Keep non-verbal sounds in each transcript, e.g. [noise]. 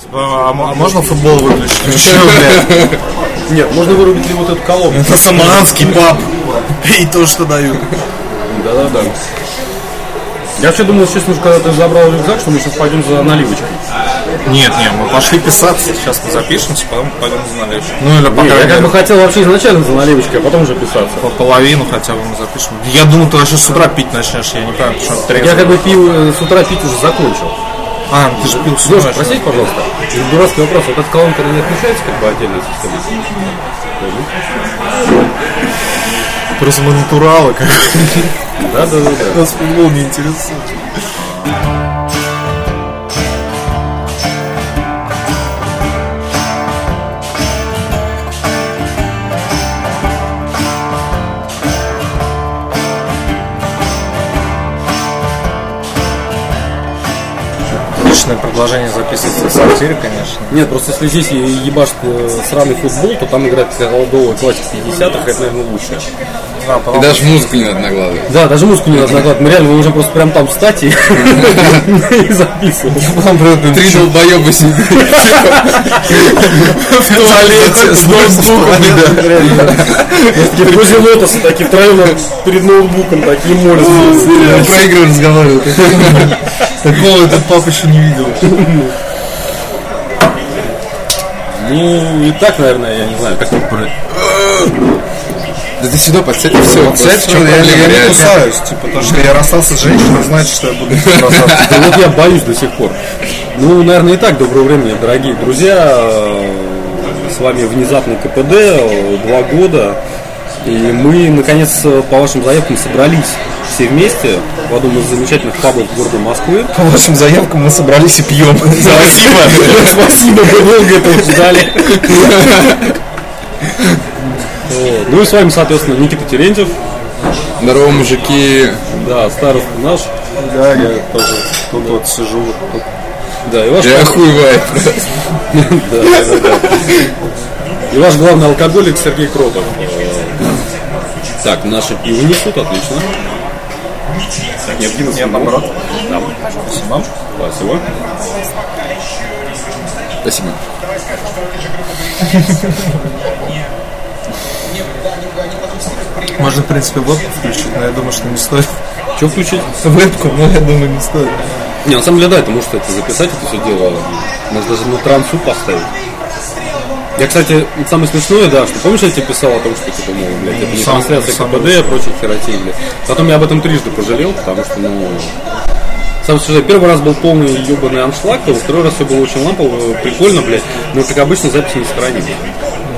Типа, а а можно футбол выключить? [laughs] Чё, блядь? [laughs] Нет, можно вырубить ли вот эту колонку. Это самаранский пап. [laughs] И то, что дают. Да-да-да. Я вообще думал, честно, что когда ты забрал рюкзак, что мы сейчас пойдем за наливочкой. Нет, нет, мы пошли писаться. Сейчас мы запишемся, потом пойдем за наливочкой. Ну или по Не, я как бы хотел вообще изначально за наливочкой, а потом уже писаться. по половину хотя бы мы запишем. Я думал, ты вообще с утра пить начнешь, я не понимаю, что ты Я как бы пил, э, с утра пить уже закончил. А, ты же пил Леша, простите, пожалуйста, дурацкий вопрос. Вот эта колонка не отключается как бы отдельной системой? Просто мы натуралы, как да, да, да. Нас футбол не интересует. Личное предложение записываться в сортире, конечно. Нет, просто если здесь е- ебашь э, сраный футбол, то там играет голдовая классика 50-х, это, наверное, лучше. Да, И даже музыку не надо накладывать. Да, даже музыку не надо накладывать. Мы реально можем просто прям там встать и [laughs] записывать. Три долбоеба сидят. в [laughs] туалете с ноутбуком. Такие возле лотоса, такие втроем перед ноутбуком, такие молятся. Про игры разговаривают. [laughs] Такого этот папа еще не видел. Ну, и так, наверное, я не знаю, как Да ты сюда подсядь и все. Кстати, я, я не кусаюсь, типа, потому что я расстался с женщиной, значит, что я буду расстаться. Да вот я боюсь до сих пор. Ну, наверное, и так доброго времени, дорогие друзья. С вами внезапный КПД, э, два года. И мы, наконец, э, по вашим заявкам собрались все вместе в одном из замечательных пабов города Москвы. По вашим заявкам мы собрались и пьем. Спасибо. Спасибо, мы долго этого ждали. Ну и с вами, соответственно, Никита Терентьев, Здорово, мужики. да, староста наш, Да, я тоже тут вот сижу. да, и ваш, Я охуеваю. [laughs] да, да, да. и ваш главный алкоголик Сергей Кротов. Так, наши пиво несут, отлично. Так, необходимо Нет, наоборот. Да. Спасибо. Спасибо. Спасибо. Можно, в принципе, вебку включить, но я думаю, что не стоит. Что включить? Вебку, но я думаю, не стоит. Не, на самом деле, да, это может это записать, это все дело. Может даже на трансу поставить. Я, кстати, самое смешное, да, что помнишь, я тебе писал о том, что типа, мол, блядь, это не Сам- трансляция сам КПД и прочие херотии, блядь. Потом я об этом трижды пожалел, потому что, ну, сам скажу, первый раз был полный ебаный аншлаг, а второй раз все было очень лампово, прикольно, блядь, но как обычно записи не сохранили.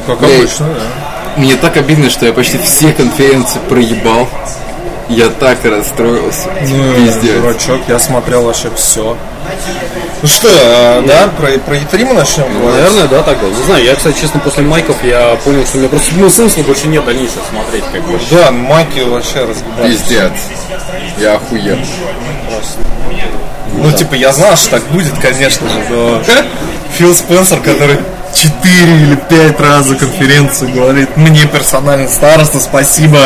Как Блядь. обычно, да. Мне так обидно, что я почти все конференции проебал. Я так расстроился. Ну, Пиздец. дурачок, я смотрел вообще все. Ну что, а, да, про, про E3 мы начнем говорить? Наверное, да, тогда. Не знаю, я, кстати, честно, после майков я понял, что у меня просто ну, смысла больше нет дальнейшего смотреть, как бы. Да, майки вообще разгибали. Пиздец. Я охуел. Ну, типа, я знал, что так будет, конечно же, но Фил Спенсер, который четыре или пять раз за конференцию говорит, мне персонально староста, спасибо,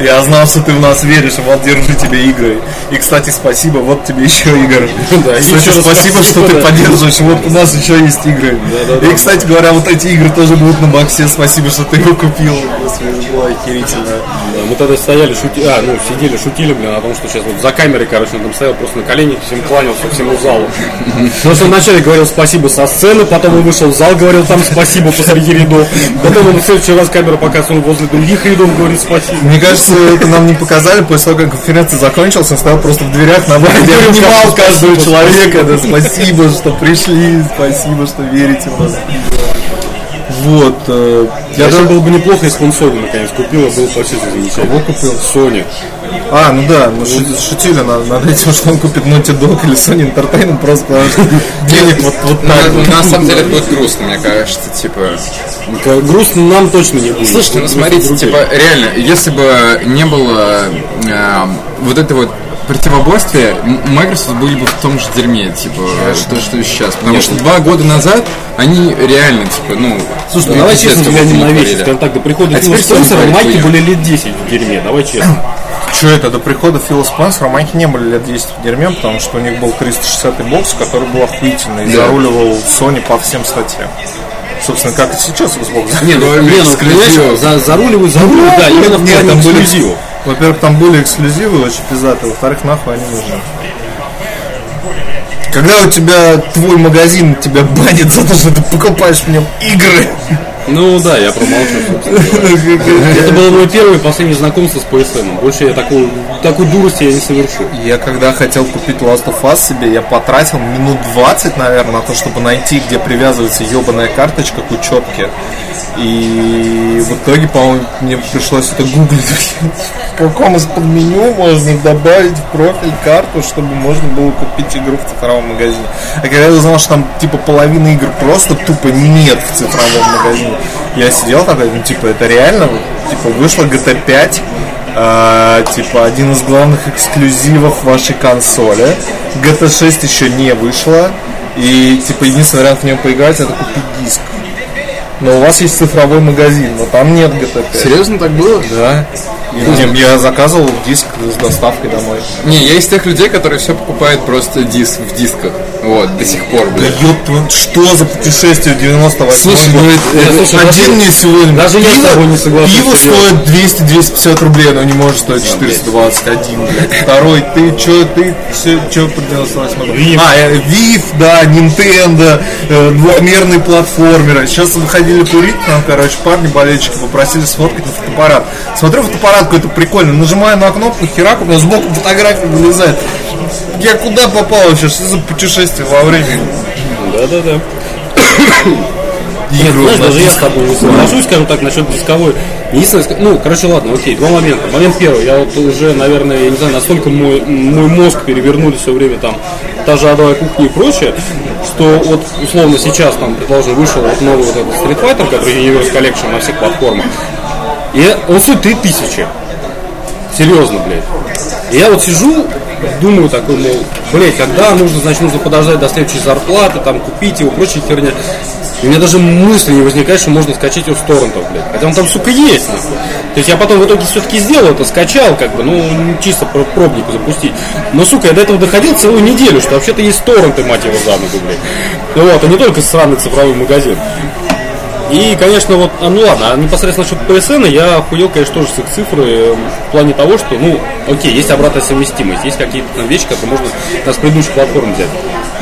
я знал, что ты в нас веришь, вот держи тебе игры. И, кстати, спасибо, вот тебе еще игры. [laughs] Да, Кстати, еще спасибо, что ты поддерживаешь, вот у нас еще есть игры. да, И, кстати говоря, вот эти игры тоже будут на боксе, спасибо, что ты его купил. Господи, это было охерительно. Да, мы тогда стояли, шутили, а, ну, сидели, шутили, блин, о том, что сейчас вот за камерой, короче, он там стоял просто на коленях, всем кланялся всему залу. [laughs] Потому что вначале говорил спасибо со сцены, потом он вышел в зал, говорил там спасибо посреди рядов. Потом он в следующий раз камеру показывал, он возле других рядов говорит спасибо. Мне кажется, это нам не показали, после того, как конференция закончилась, он стоял просто в дверях на выходе, Говорил, обнимал каждого человека, да, спасибо, что пришли, спасибо, что верите в нас. Вот, э, Я даже было бы неплохо, если бы он Sony наконец купил, а был почти замечательно. Кого купил? Sony. А, ну да, мы шу- шутили над, над этим, [laughs] что он купит Naughty Dog или Sony Entertainment просто [laughs] денег вот, вот так. Ну, на самом деле будет грустно, мне кажется, типа. Грустно нам точно не будет. Слушайте, ну смотрите, типа, реально, если бы не было э, вот это вот противоборствия, М- Microsoft были бы в том же дерьме, типа, что, что и сейчас. Потому что два года назад они реально, типа, ну... Слушай, ну давай честно как взглянем на вещи. натворили. Скажем так, до прихода А Фила Спенсера майки хуйня. были лет 10 в дерьме. Давай честно. [clears throat] что это, до прихода Фила Спенсера майки не были лет 10 в дерьме, потому что у них был 360 бокс, который был охуительный, и Да. заруливал Sony по всем статьям. Собственно, как и сейчас Xbox. Не, ну, не, ну, понимаешь, за, заруливают, заруливают, да, именно в Нет, плане эксклюзивов. Во-первых, там были эксклюзивы очень пиздатые, во-вторых, нахуй они нужны. Когда у тебя твой магазин тебя банит за то, что ты покупаешь в нем игры. Ну да, я промолчу. Это было мое первое и последнее знакомство с PSN. Больше я такую, такой дурости я не совершу. Я когда хотел купить Last of Us себе, я потратил минут 20, наверное, на то, чтобы найти, где привязывается ебаная карточка к учетке. И в итоге, по-моему, мне пришлось это гуглить. В каком из под меню можно добавить в профиль карту, чтобы можно было купить игру в цифровом магазине. А когда я узнал, что там типа половины игр просто тупо нет в цифровом магазине, я сидел такой, ну типа это реально, типа вышла GTA 5, а, типа один из главных эксклюзивов вашей консоли. GTA 6 еще не вышла. И типа единственный вариант в нем поиграть это купить диск. Но у вас есть цифровой магазин, но там нет GTA 5. Серьезно так было? Да. И Я заказывал диск с доставкой домой. Не, я из тех людей, которые все покупают просто диск в дисках. Вот, до сих пор, Да блядь. ёб твою, что за путешествие в 98 Слушай, ну это- это- слушай, Один даже- мне сегодня даже я с пиво- тобой не соглашусь, Пиво стоит 200-250 рублей, но не может стоить 421, блядь. Второй, ты чё, ты чё, чё по 98 Вив. А, э, Вив, да, Nintendo, э, двухмерные платформеры. Сейчас выходили курить, нам, короче, парни, болельщики попросили сфоткать на фотоаппарат. Смотрю, фотоаппарат какой-то прикольный, нажимаю на кнопку, херак, у меня сбоку фотография вылезает. Я куда попал вообще? Что за путешествие во времени? Да-да-да. Игру Знаешь, на даже я с тобой не соглашусь, скажем так, насчет дисковой. Единственное, ну, короче, ладно, окей, два момента. Момент первый, я вот уже, наверное, я не знаю, насколько мой, мой мозг перевернули все время там та же адовая кухня и прочее, что вот, условно, сейчас там, предположим, вышел вот новый вот этот Street Fighter, который Universe Collection на всех платформах, и он стоит 3000. Серьезно, блядь. И я вот сижу, думаю такой, мол, блядь, когда нужно, значит, нужно подождать до следующей зарплаты, там, купить его, прочая херня. И у меня даже мысли не возникает, что можно скачать его с торрентов, блядь. Хотя он там, сука, есть, нахуй. То есть я потом в итоге все-таки сделал это, скачал, как бы, ну, чисто про пробник запустить. Но, сука, я до этого доходил целую неделю, что вообще-то есть торренты, мать его, за ногу, блядь. Ну вот, а не только сраный цифровой магазин. И, конечно, вот, а, ну ладно, а непосредственно насчет PSN я охуел, конечно, тоже с их цифры э, в плане того, что, ну, окей, есть обратная совместимость, есть какие-то там вещи, которые можно с предыдущих платформ взять.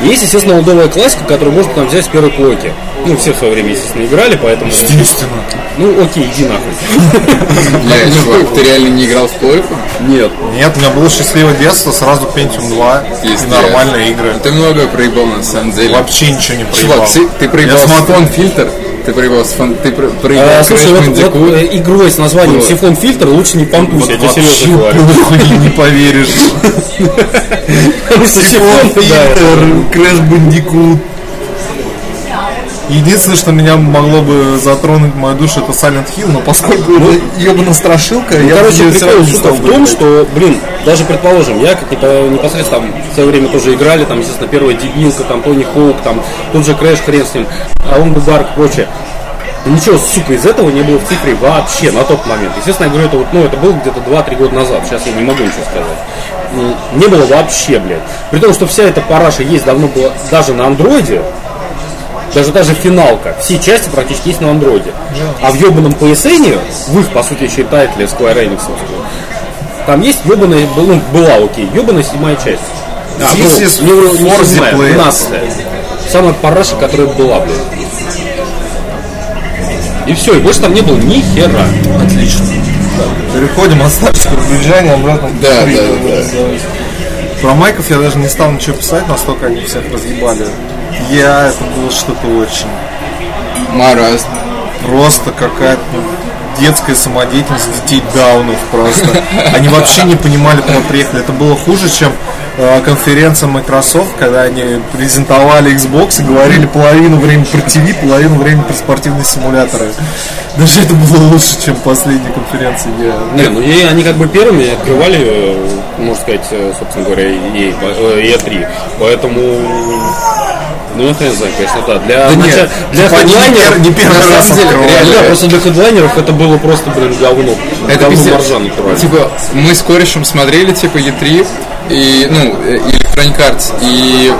Есть, естественно, лдовая классика, которую можно там взять с первой плойки. Ну, все в свое время, естественно, играли, поэтому... Естественно. Ну, окей, иди нахуй. [laughs] Бля, чувак, ты реально не играл в плойку? Нет. Нет, у меня было счастливое детство, сразу Pentium 2 Если и нормальные я- игры. Ты много проебал на самом деле. Вообще ничего не проебал. Чувак, ты, проебал Я смотрю- фон фильтр, ты проебал фон, ты про- проебал А, слушай, вот, вот, Bandicoot. э, игрой с названием Вот. Сифон Фильтр лучше не понтусь, я тебе Вообще похуй, не [laughs] поверишь. Сифон, Фильтр, Крэш Бандикут. Единственное, что меня могло бы затронуть мою душу, это Silent Hill, но поскольку это ебаная страшилка, Ну, я короче, прикол, сука, в бы том, что, блин, даже предположим, я как непо- непосредственно там в свое время тоже играли, там, естественно, первая девилка, там, Tony Hawk, там, тот же Crash, хрен с ним, Alone Dark и прочее. Ничего, сука, из этого не было в цифре вообще на тот момент. Естественно, я говорю, это вот, ну, это было где-то 2-3 года назад. Сейчас я не могу ничего сказать. Ну, Не было вообще, блядь. При том, что вся эта параша есть давно была даже на андроиде, даже даже финалка, все части практически есть на андроиде. А в ебаном PSN, в их, по сути, считателе Square Enix, там есть ебаная, ну, была, окей, ебаная седьмая часть. А, This ну, is не, не седьмая, двенадцатая. Самая параша, которая была, блядь. И все, и больше там не было ни хера. Отлично. Переходим от старшего побежания обратно к Да, приколу. да, да. Про майков я даже не стал ничего писать, настолько они всех разъебали. Я, это было что-то очень Маразм. просто какая-то детская самодеятельность детей даунов просто. Они вообще не понимали, куда приехали. Это было хуже, чем э, конференция Microsoft, когда они презентовали Xbox и говорили половину времени про TV, половину времени про спортивные симуляторы. Даже это было лучше, чем последняя конференция. Я... Не, ну и они как бы первыми открывали, э, можно сказать, э, собственно говоря, EA, по- э, E3. Поэтому, ну знает, конечно, да. Для, Да нет, для не хедлайнеров- пер- не первый на раз деле, реально, да, просто для хедлайнеров это было просто, блин, говно. Это говно пиздец. натурально. Типа, мы с корешем смотрели, типа, E3, и, ну, э, Electronic Arts, и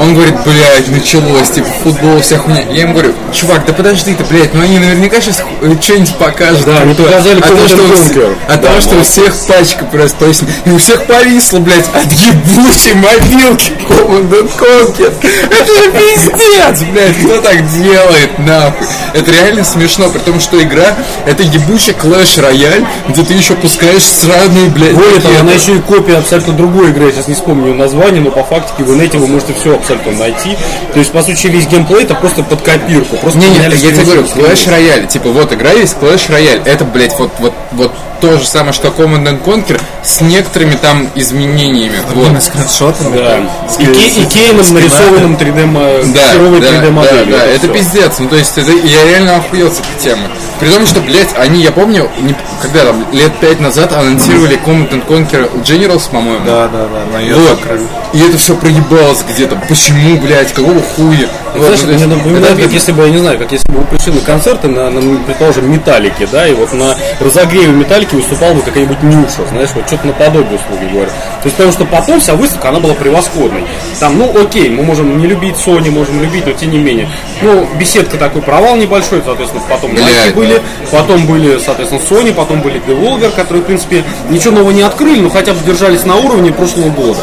он говорит, блядь, началось, типа, футбол, вся хуйня. Я ему говорю, чувак, да подожди ты, блядь, ну они наверняка сейчас что-нибудь покажут. Да, они показали а то, что, Conquer. а Да, того, что у всех пачка просто повесила. И у всех повисло, блядь, от ебучей мобилки Command Conquer. Это же пиздец, блядь, кто так делает, нахуй. Это реально смешно, при том, что игра, это ебучий Clash Royale, где ты еще пускаешь сраные, блядь, Более того, она еще и копия абсолютно другой игры, я сейчас не вспомню название, но по фактике в инете вы можете все абсолютно найти. То есть, по сути, весь геймплей это просто под копирку. Просто Не, не, я тебе говорю. Clash Royale, типа вот игра есть Clash Royale, это, блядь, вот, вот, вот то же самое, что Command and Conquer с некоторыми там изменениями. Вот. Блин, скриншотами. Да. С- И, ке- и с- кейном с нарисованным 3D, мо- Да, херовой да, 3D да, моделью. да, это всё. пиздец. Ну, то есть, это, я реально охуел с этой темы. При том, что, блядь, они, я помню, не- когда там, лет пять назад анонсировали Command and Conquer Generals, по-моему. Да, да, да, на Вот. закрыли. И это все проебалось где-то. Почему, блядь, какого хуя? Знаешь, ну, то есть, мне напоминает, это- как если бы, я не знаю, как если бы вы пришли на концерты, на, на, предположим, металлике, да, и вот на разогреве металлики выступал бы какая-нибудь Нюша, знаешь, вот что-то наподобие, услуги говоря. То есть, потому что потом вся выставка, она была превосходной. Там, ну, окей, мы можем не любить Sony, можем любить, но тем не менее. Ну, беседка такой провал небольшой, соответственно, потом Nike были, да. потом были, соответственно, Sony, потом были Devolver, которые, в принципе, ничего нового не открыли, но хотя бы держались на уровне прошлого года.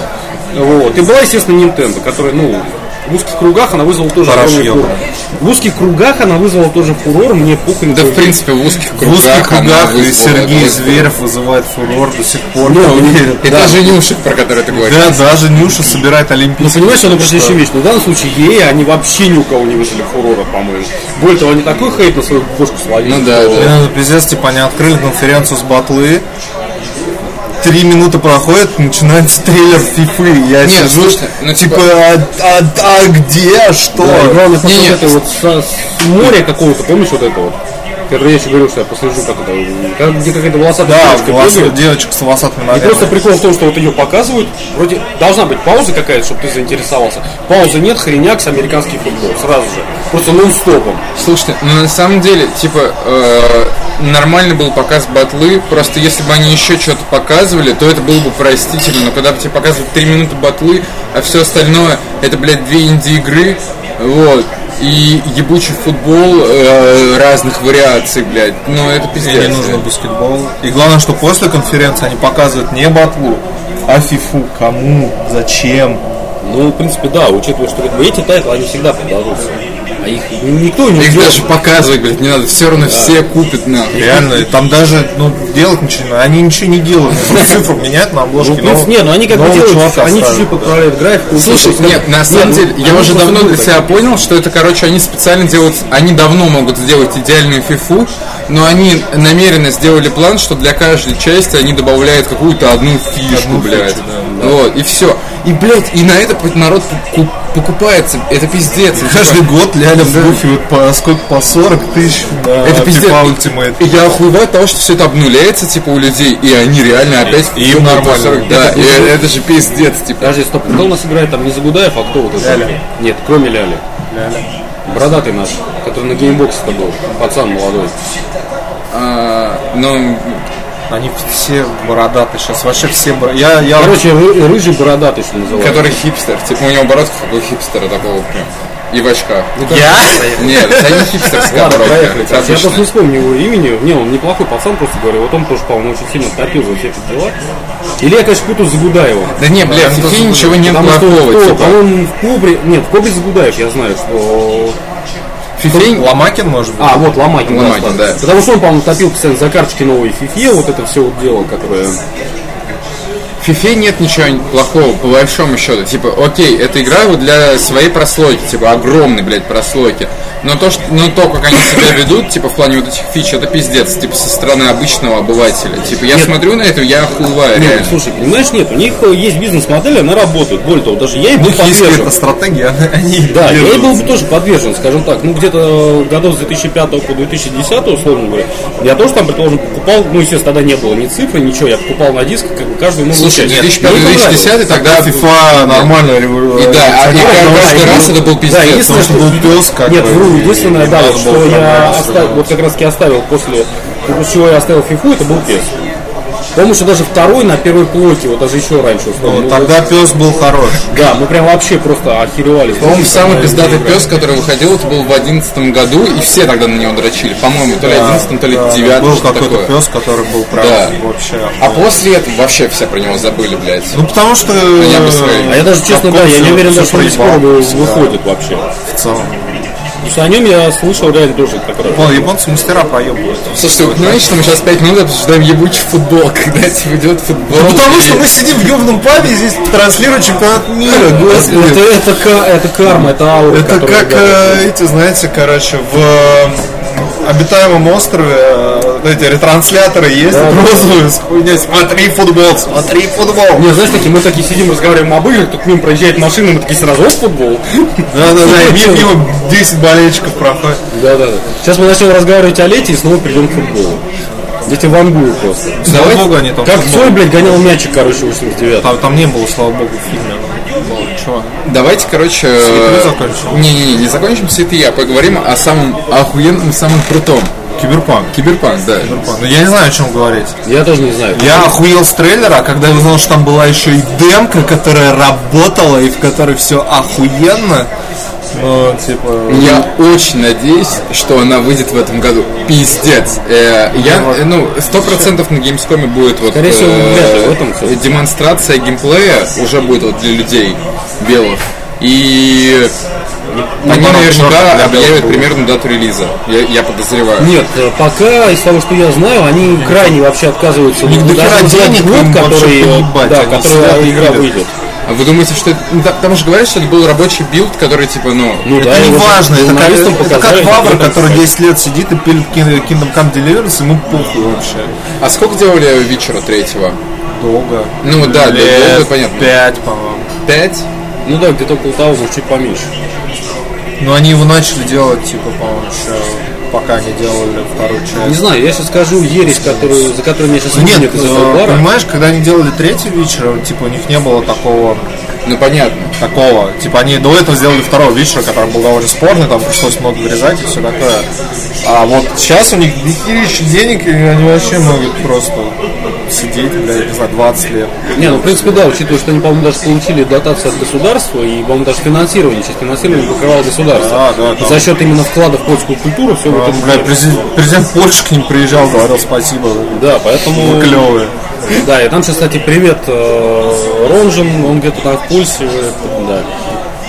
Вот. И была, естественно, Nintendo, которая, ну, в узких кругах она вызвала тоже фурор. В узких кругах она вызвала тоже фурор, мне похуй. на Да, в принципе, в узких В кругах. узких она кругах Сергей Зверев вызывает фурор до сих пор. Да, уверен. И даже Нюшек, про который ты говоришь. Да, даже Нюша собирает Ну, олимпийский. понимаешь, оно просто еще вещь. Но в данном случае ей они вообще ни у кого не вызвали фурора, по-моему. Более того, они такой хейт на свою бошку словили. Ну да, да. Ну, пиздец, типа, они открыли конференцию с батлы, три минуты проходит, начинается трейлер фифы. Я Нет, сижу, слушайте, ну, типа, типа- а, а- а где, что? Да, и главное, Не, не. вот это вот со- с моря какого-то, помнишь вот это вот? Я еще говорил, что я послежу, как это, как- где какая-то волосатая Да, девочка волос- бегает. девочка с волосатыми И ногами. просто прикол в том, что вот ее показывают, вроде должна быть пауза какая-то, чтобы ты заинтересовался. Паузы нет, хреняк с американский футбол, сразу же. Просто нон-стопом. Слушайте, ну на самом деле, типа, э, нормальный был показ батлы, просто если бы они еще что-то показывали, то это было бы простительно, но когда бы тебе показывают 3 минуты батлы, а все остальное, это, блядь, две инди-игры, вот, и ебучий футбол э, разных вариаций, блядь, ну это Мне пиздец. не нужно баскетбол. И главное, что после конференции они показывают не батлу, а фифу. Кому, зачем. Ну, в принципе, да, учитывая, что как бы, эти тайтлы, они всегда продадутся. А их никто не Их ждет. даже показывать, блядь, не надо, все равно все купят, нахуй. Реально, там даже ну, делать ничего не надо. Они ничего не делают. [laughs] Цифру меняют на Ну, обложке. принципе, не, ну они как бы делают, они чуть-чуть подправляют графику. Слушай, Ну, нет, на самом ну, деле, я уже давно для будут себя понял, что это, короче, они специально делают, они давно могут сделать идеальную фифу, но они намеренно сделали план, что для каждой части они добавляют какую-то одну фишку, Одну блядь. фичу, да, Вот, и все. И, блядь, и на это народ покупается, это пиздец. И, Каждый типа, год Ляля вбухивает по сколько, по 40 тысяч на это пиздец. FIFA Ultimate. И я охуеваю от того, что все это обнуляется, типа, у людей, и они реально опять... И им нормально. 40, Да, Это и это же пиздец, типа. Подожди, стоп, кто у нас играет там не Загудаев, а кто вот это? Ляля. Нет, кроме Ляли. Бородатый наш, который на геймбоксе-то был, пацан молодой. А, ну, Они все бородатые сейчас, вообще все бородатые. Я, я Короче, ры- рыжий бородатый, что называется. который хипстер, типа у него бородка, как у хипстера такого прям. И в очках. Я? Нет, это не хипстерская Ладно, это короче. Я просто не обычная. вспомню его имени. Не, он неплохой пацан, просто говорю. Вот он тоже, по-моему, очень сильно топил за все эти дела. Или я, конечно, путаю с Загудаевым. Да не, бля, в фифе ничего нет Потому что, плохого, кто, типа. по-моему, в Кобре... Нет, в Кобре Загудаев, я знаю, что... Фифе Ломакин, может быть? А, вот Ломакин. Ломакин, да. Потому что он, по-моему, топил постоянно за карточки новой фифе, вот это все вот дело, которое... в фифе нет ничего плохого, по большому счету. Типа, окей, эта игра вот для своей прослойки, типа, огромной, блядь, прослойки. Но то, что, но то, как они себя ведут, типа, в плане вот этих фич, это пиздец, типа, со стороны обычного обывателя. Типа, я Нет. смотрю на это, я охуеваю, Нет, реально. слушай, понимаешь, нет, у них э, есть бизнес-модель, она работает. Более того, даже я ей У был них есть подвержен. какая-то стратегия, [laughs] они Да, я ей был бы тоже подвержен, скажем так. Ну, где-то годов с 2005 по 2010, условно говоря, я тоже там, предположим, покупал, ну, естественно, тогда не было ни цифры, ничего, я покупал на диск как бы новую Слушай, 2005 Мне 2010 тогда FIFA нормально. И да, а и каждый раз это был Да, пиздец. единственное, что был пес как Нет, вру, единственное, да, что я вот как раз таки оставил после, после чего я оставил фифу, это был пес. Помню, что даже второй на первой плойке, вот даже еще раньше. Ну, ну, тогда пес был хорош. Да, мы прям вообще просто охеревали. По-моему, самый пиздатый пес, который выходил, это был в одиннадцатом году, и все тогда на него дрочили. По-моему, то ли одиннадцатом, то ли девятом, Был какой-то пес, который был прям Да. вообще. А после этого вообще все про него забыли, блядь. Ну потому что. А я даже, честно, да, я не уверен, что он до сих пор выходит вообще. В целом. Потому что о нем я слышал реально тоже так раз. Вон, японцы мастера проебывают. Слушайте, вы понимаете, что мы сейчас 5 минут обсуждаем ебучий футбол, [laughs] когда типа идет футбол. Ну, потому что мы сидим в ёбаном пабе и здесь транслируют чемпионат мира, Это, господи. это, ка- это карма, это аура. Это которая как э, эти, знаете, короче, в э, обитаемом острове э, эти ретрансляторы ездят розовые с хуйней. Смотри футбол, смотри футбол. Не, знаешь, такие, мы такие сидим, разговариваем об играх, тут мимо проезжает машина, мы такие сразу, оп, футбол. Да-да-да, и мимо- мимо 10 болельщиков проходит. Да-да-да. Сейчас мы начнем разговаривать о лете и снова перейдем к футболу. Дети вангуют просто. Слава Давайте- богу, они там Как. Цой, блядь, гонял мячик, короче, 89 Там, там не было, слава богу, в фильме. Было. Чего? Давайте, короче... Закончим? Не-не-не, не закончим цветы, а поговорим о самом охуенном, самом крутом. Киберпанк. Киберпанк, да. Ну, я не знаю, о чем говорить. Я тоже не знаю. Я охуел с трейлера, когда я узнал, что там была еще и демка, которая работала и в которой все охуенно. Ну, типа... Я очень надеюсь, что она выйдет в этом году. Пиздец. Э, я, э, ну, сто процентов на Gamescom будет вот Скорее всего, э, в этом демонстрация геймплея уже будет вот для людей белых. И они наоборот, наверняка объявят примерно дату релиза. Я, я подозреваю. Нет, э, пока, из того, что я знаю, они крайне вообще отказываются. них вот до денег, год, который, да, они который игра выйдет. А вы думаете, что это... ну, да, Там же говорят, что это был рабочий билд, который типа, ну... Ну, Это да, не важно, это как, это как Вавра, который сказать. 10 лет сидит и пилит Kin- Kingdom Come Deliverance, ему похуй вообще. А сколько делали Вичера третьего? Долго. Ну да, да, Лет долго, понятно. Пять, по-моему. Пять? Ну да, где-то около того, чуть поменьше. Но они его начали делать, типа, по-моему, еще пока не делали вторую Не часть. знаю, я сейчас скажу ересь, которую, за которую меня сейчас Ну, Нет, э, понимаешь, когда они делали третий вечер, типа, у них не было такого Ну понятно. такого. Типа они до этого сделали второго вечера, который был довольно спорный, там пришлось много вырезать и все такое. А вот сейчас у них дохерища денег, и они вообще могут просто сидеть, блядь, не знаю, 20 лет. Не, ну, в принципе, да, учитывая, что они, по-моему, даже получили дотацию от государства, и, по-моему, даже финансирование, часть финансирования покрывало государство. Да, да, да. за счет именно вклада в польскую культуру все в А, итоге блядь, президент, президент Польши к ним приезжал, говорил спасибо. Да, поэтому... Вы клевые. Да, и там сейчас, кстати, привет э, Ронжин, он где-то там в пульсе, да.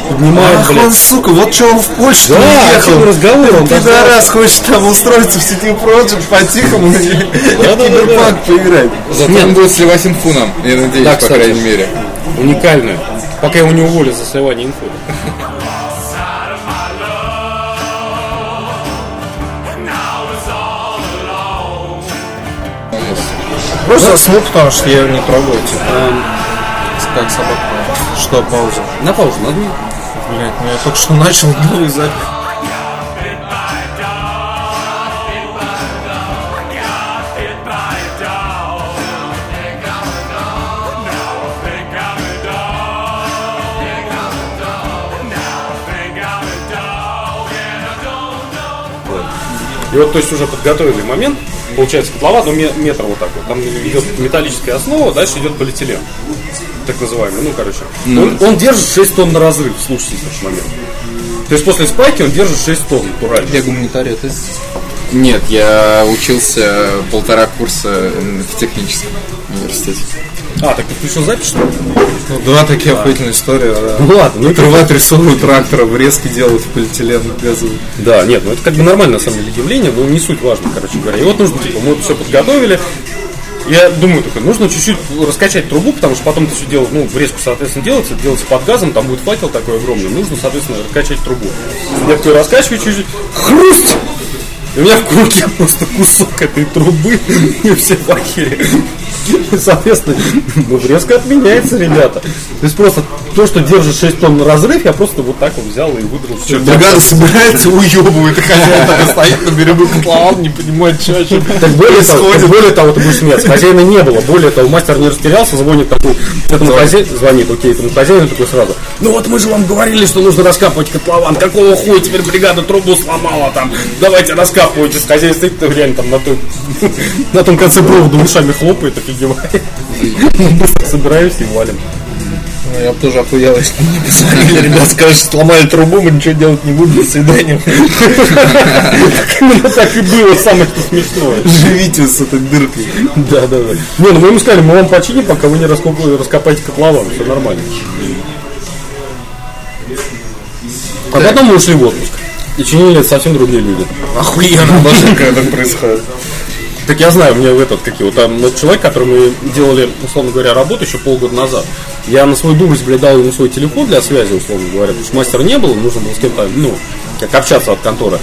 Поднимает, Ах, он, блядь. сука, вот что он в Польшу Да, уехал. разговор, он Ты даже- раз хочешь там устроиться в сети Project по-тихому [laughs] да, да. киберпанк поиграть. Зато Нет. он будет сливать инфу нам, я надеюсь, Да, по кстати. крайней мере. Уникальная. Пока его не уволят за сливание инфы. Просто смог, потому что я его не трогаю, типа. Как собака. Что, пауза? На паузу надо. Блять, ну я только что начал новый запись. И вот, то есть, уже подготовили момент, получается котлован, но ме- метр вот так вот. Там идет металлическая основа, дальше идет полиэтилен. Так называемый, ну, короче. Он, он держит 6 тонн на разрыв, слушайте этот момент. То есть, после спайки он держит 6 тонн, натурально. Я гуманитарий, ты? Нет, я учился полтора курса в техническом университете. А, так ты включил запись, что ли? Ну да, такие охуительные истории. Да. Ну ладно, ну это... Открывают рисовую трактора, врезки делают в полиэтилен газовый. Да, нет, ну это как бы нормально на самом деле явление, но не суть важно, короче говоря. И вот нужно, типа, мы все подготовили. Я думаю, только нужно чуть-чуть раскачать трубу, потому что потом это все делать, ну, врезку, соответственно, делается, делается под газом, там будет факел такой огромный, нужно, соответственно, раскачать трубу. Я такой раскачиваю чуть-чуть, хруст! И у меня в руке [laughs] просто кусок этой трубы, и все в. И, соответственно, ну, резко отменяется, ребята. То есть просто то, что держит 6 тонн на разрыв, я просто вот так вот взял и выдрал. Все, Бригада собирается, уебывает, хозяин стоит на берегу котлован, не понимает, что, чем Так более того, более того, ты будешь смеяться, хозяина не было. Более того, мастер не растерялся, звонит такой, этому хозяину, звонит, окей, этому хозяину такой сразу. Ну вот мы же вам говорили, что нужно раскапывать котлован. Какого хуя теперь бригада трубу сломала там? Давайте раскапывайте. Хозяин стоит, то реально там на том, [laughs] на том конце провода ушами хлопает, офигевает. Быстро собираемся и валим. Ну, я бы тоже охуел, если бы мне позвонили, ребят, скажут, что сломали трубу, мы ничего делать не будем, до свидания. Именно так и было, самое что смешное. Живите с этой дыркой. Да, да, да. Не, ну мы ему сказали, мы вам починим, пока вы не раскоп- раскопаете котлован, все нормально. А потом мы ушли в отпуск. И чинили это совсем другие люди. Охуенно, обожаю, когда так происходит. Так я знаю, меня в этот, какие вот там вот человек, который мы делали, условно говоря, работу еще полгода назад. Я на дубль блядь, дал ему свой телефон для связи, условно говоря, потому что мастера не было, нужно было с кем-то, ну, как общаться от конторы.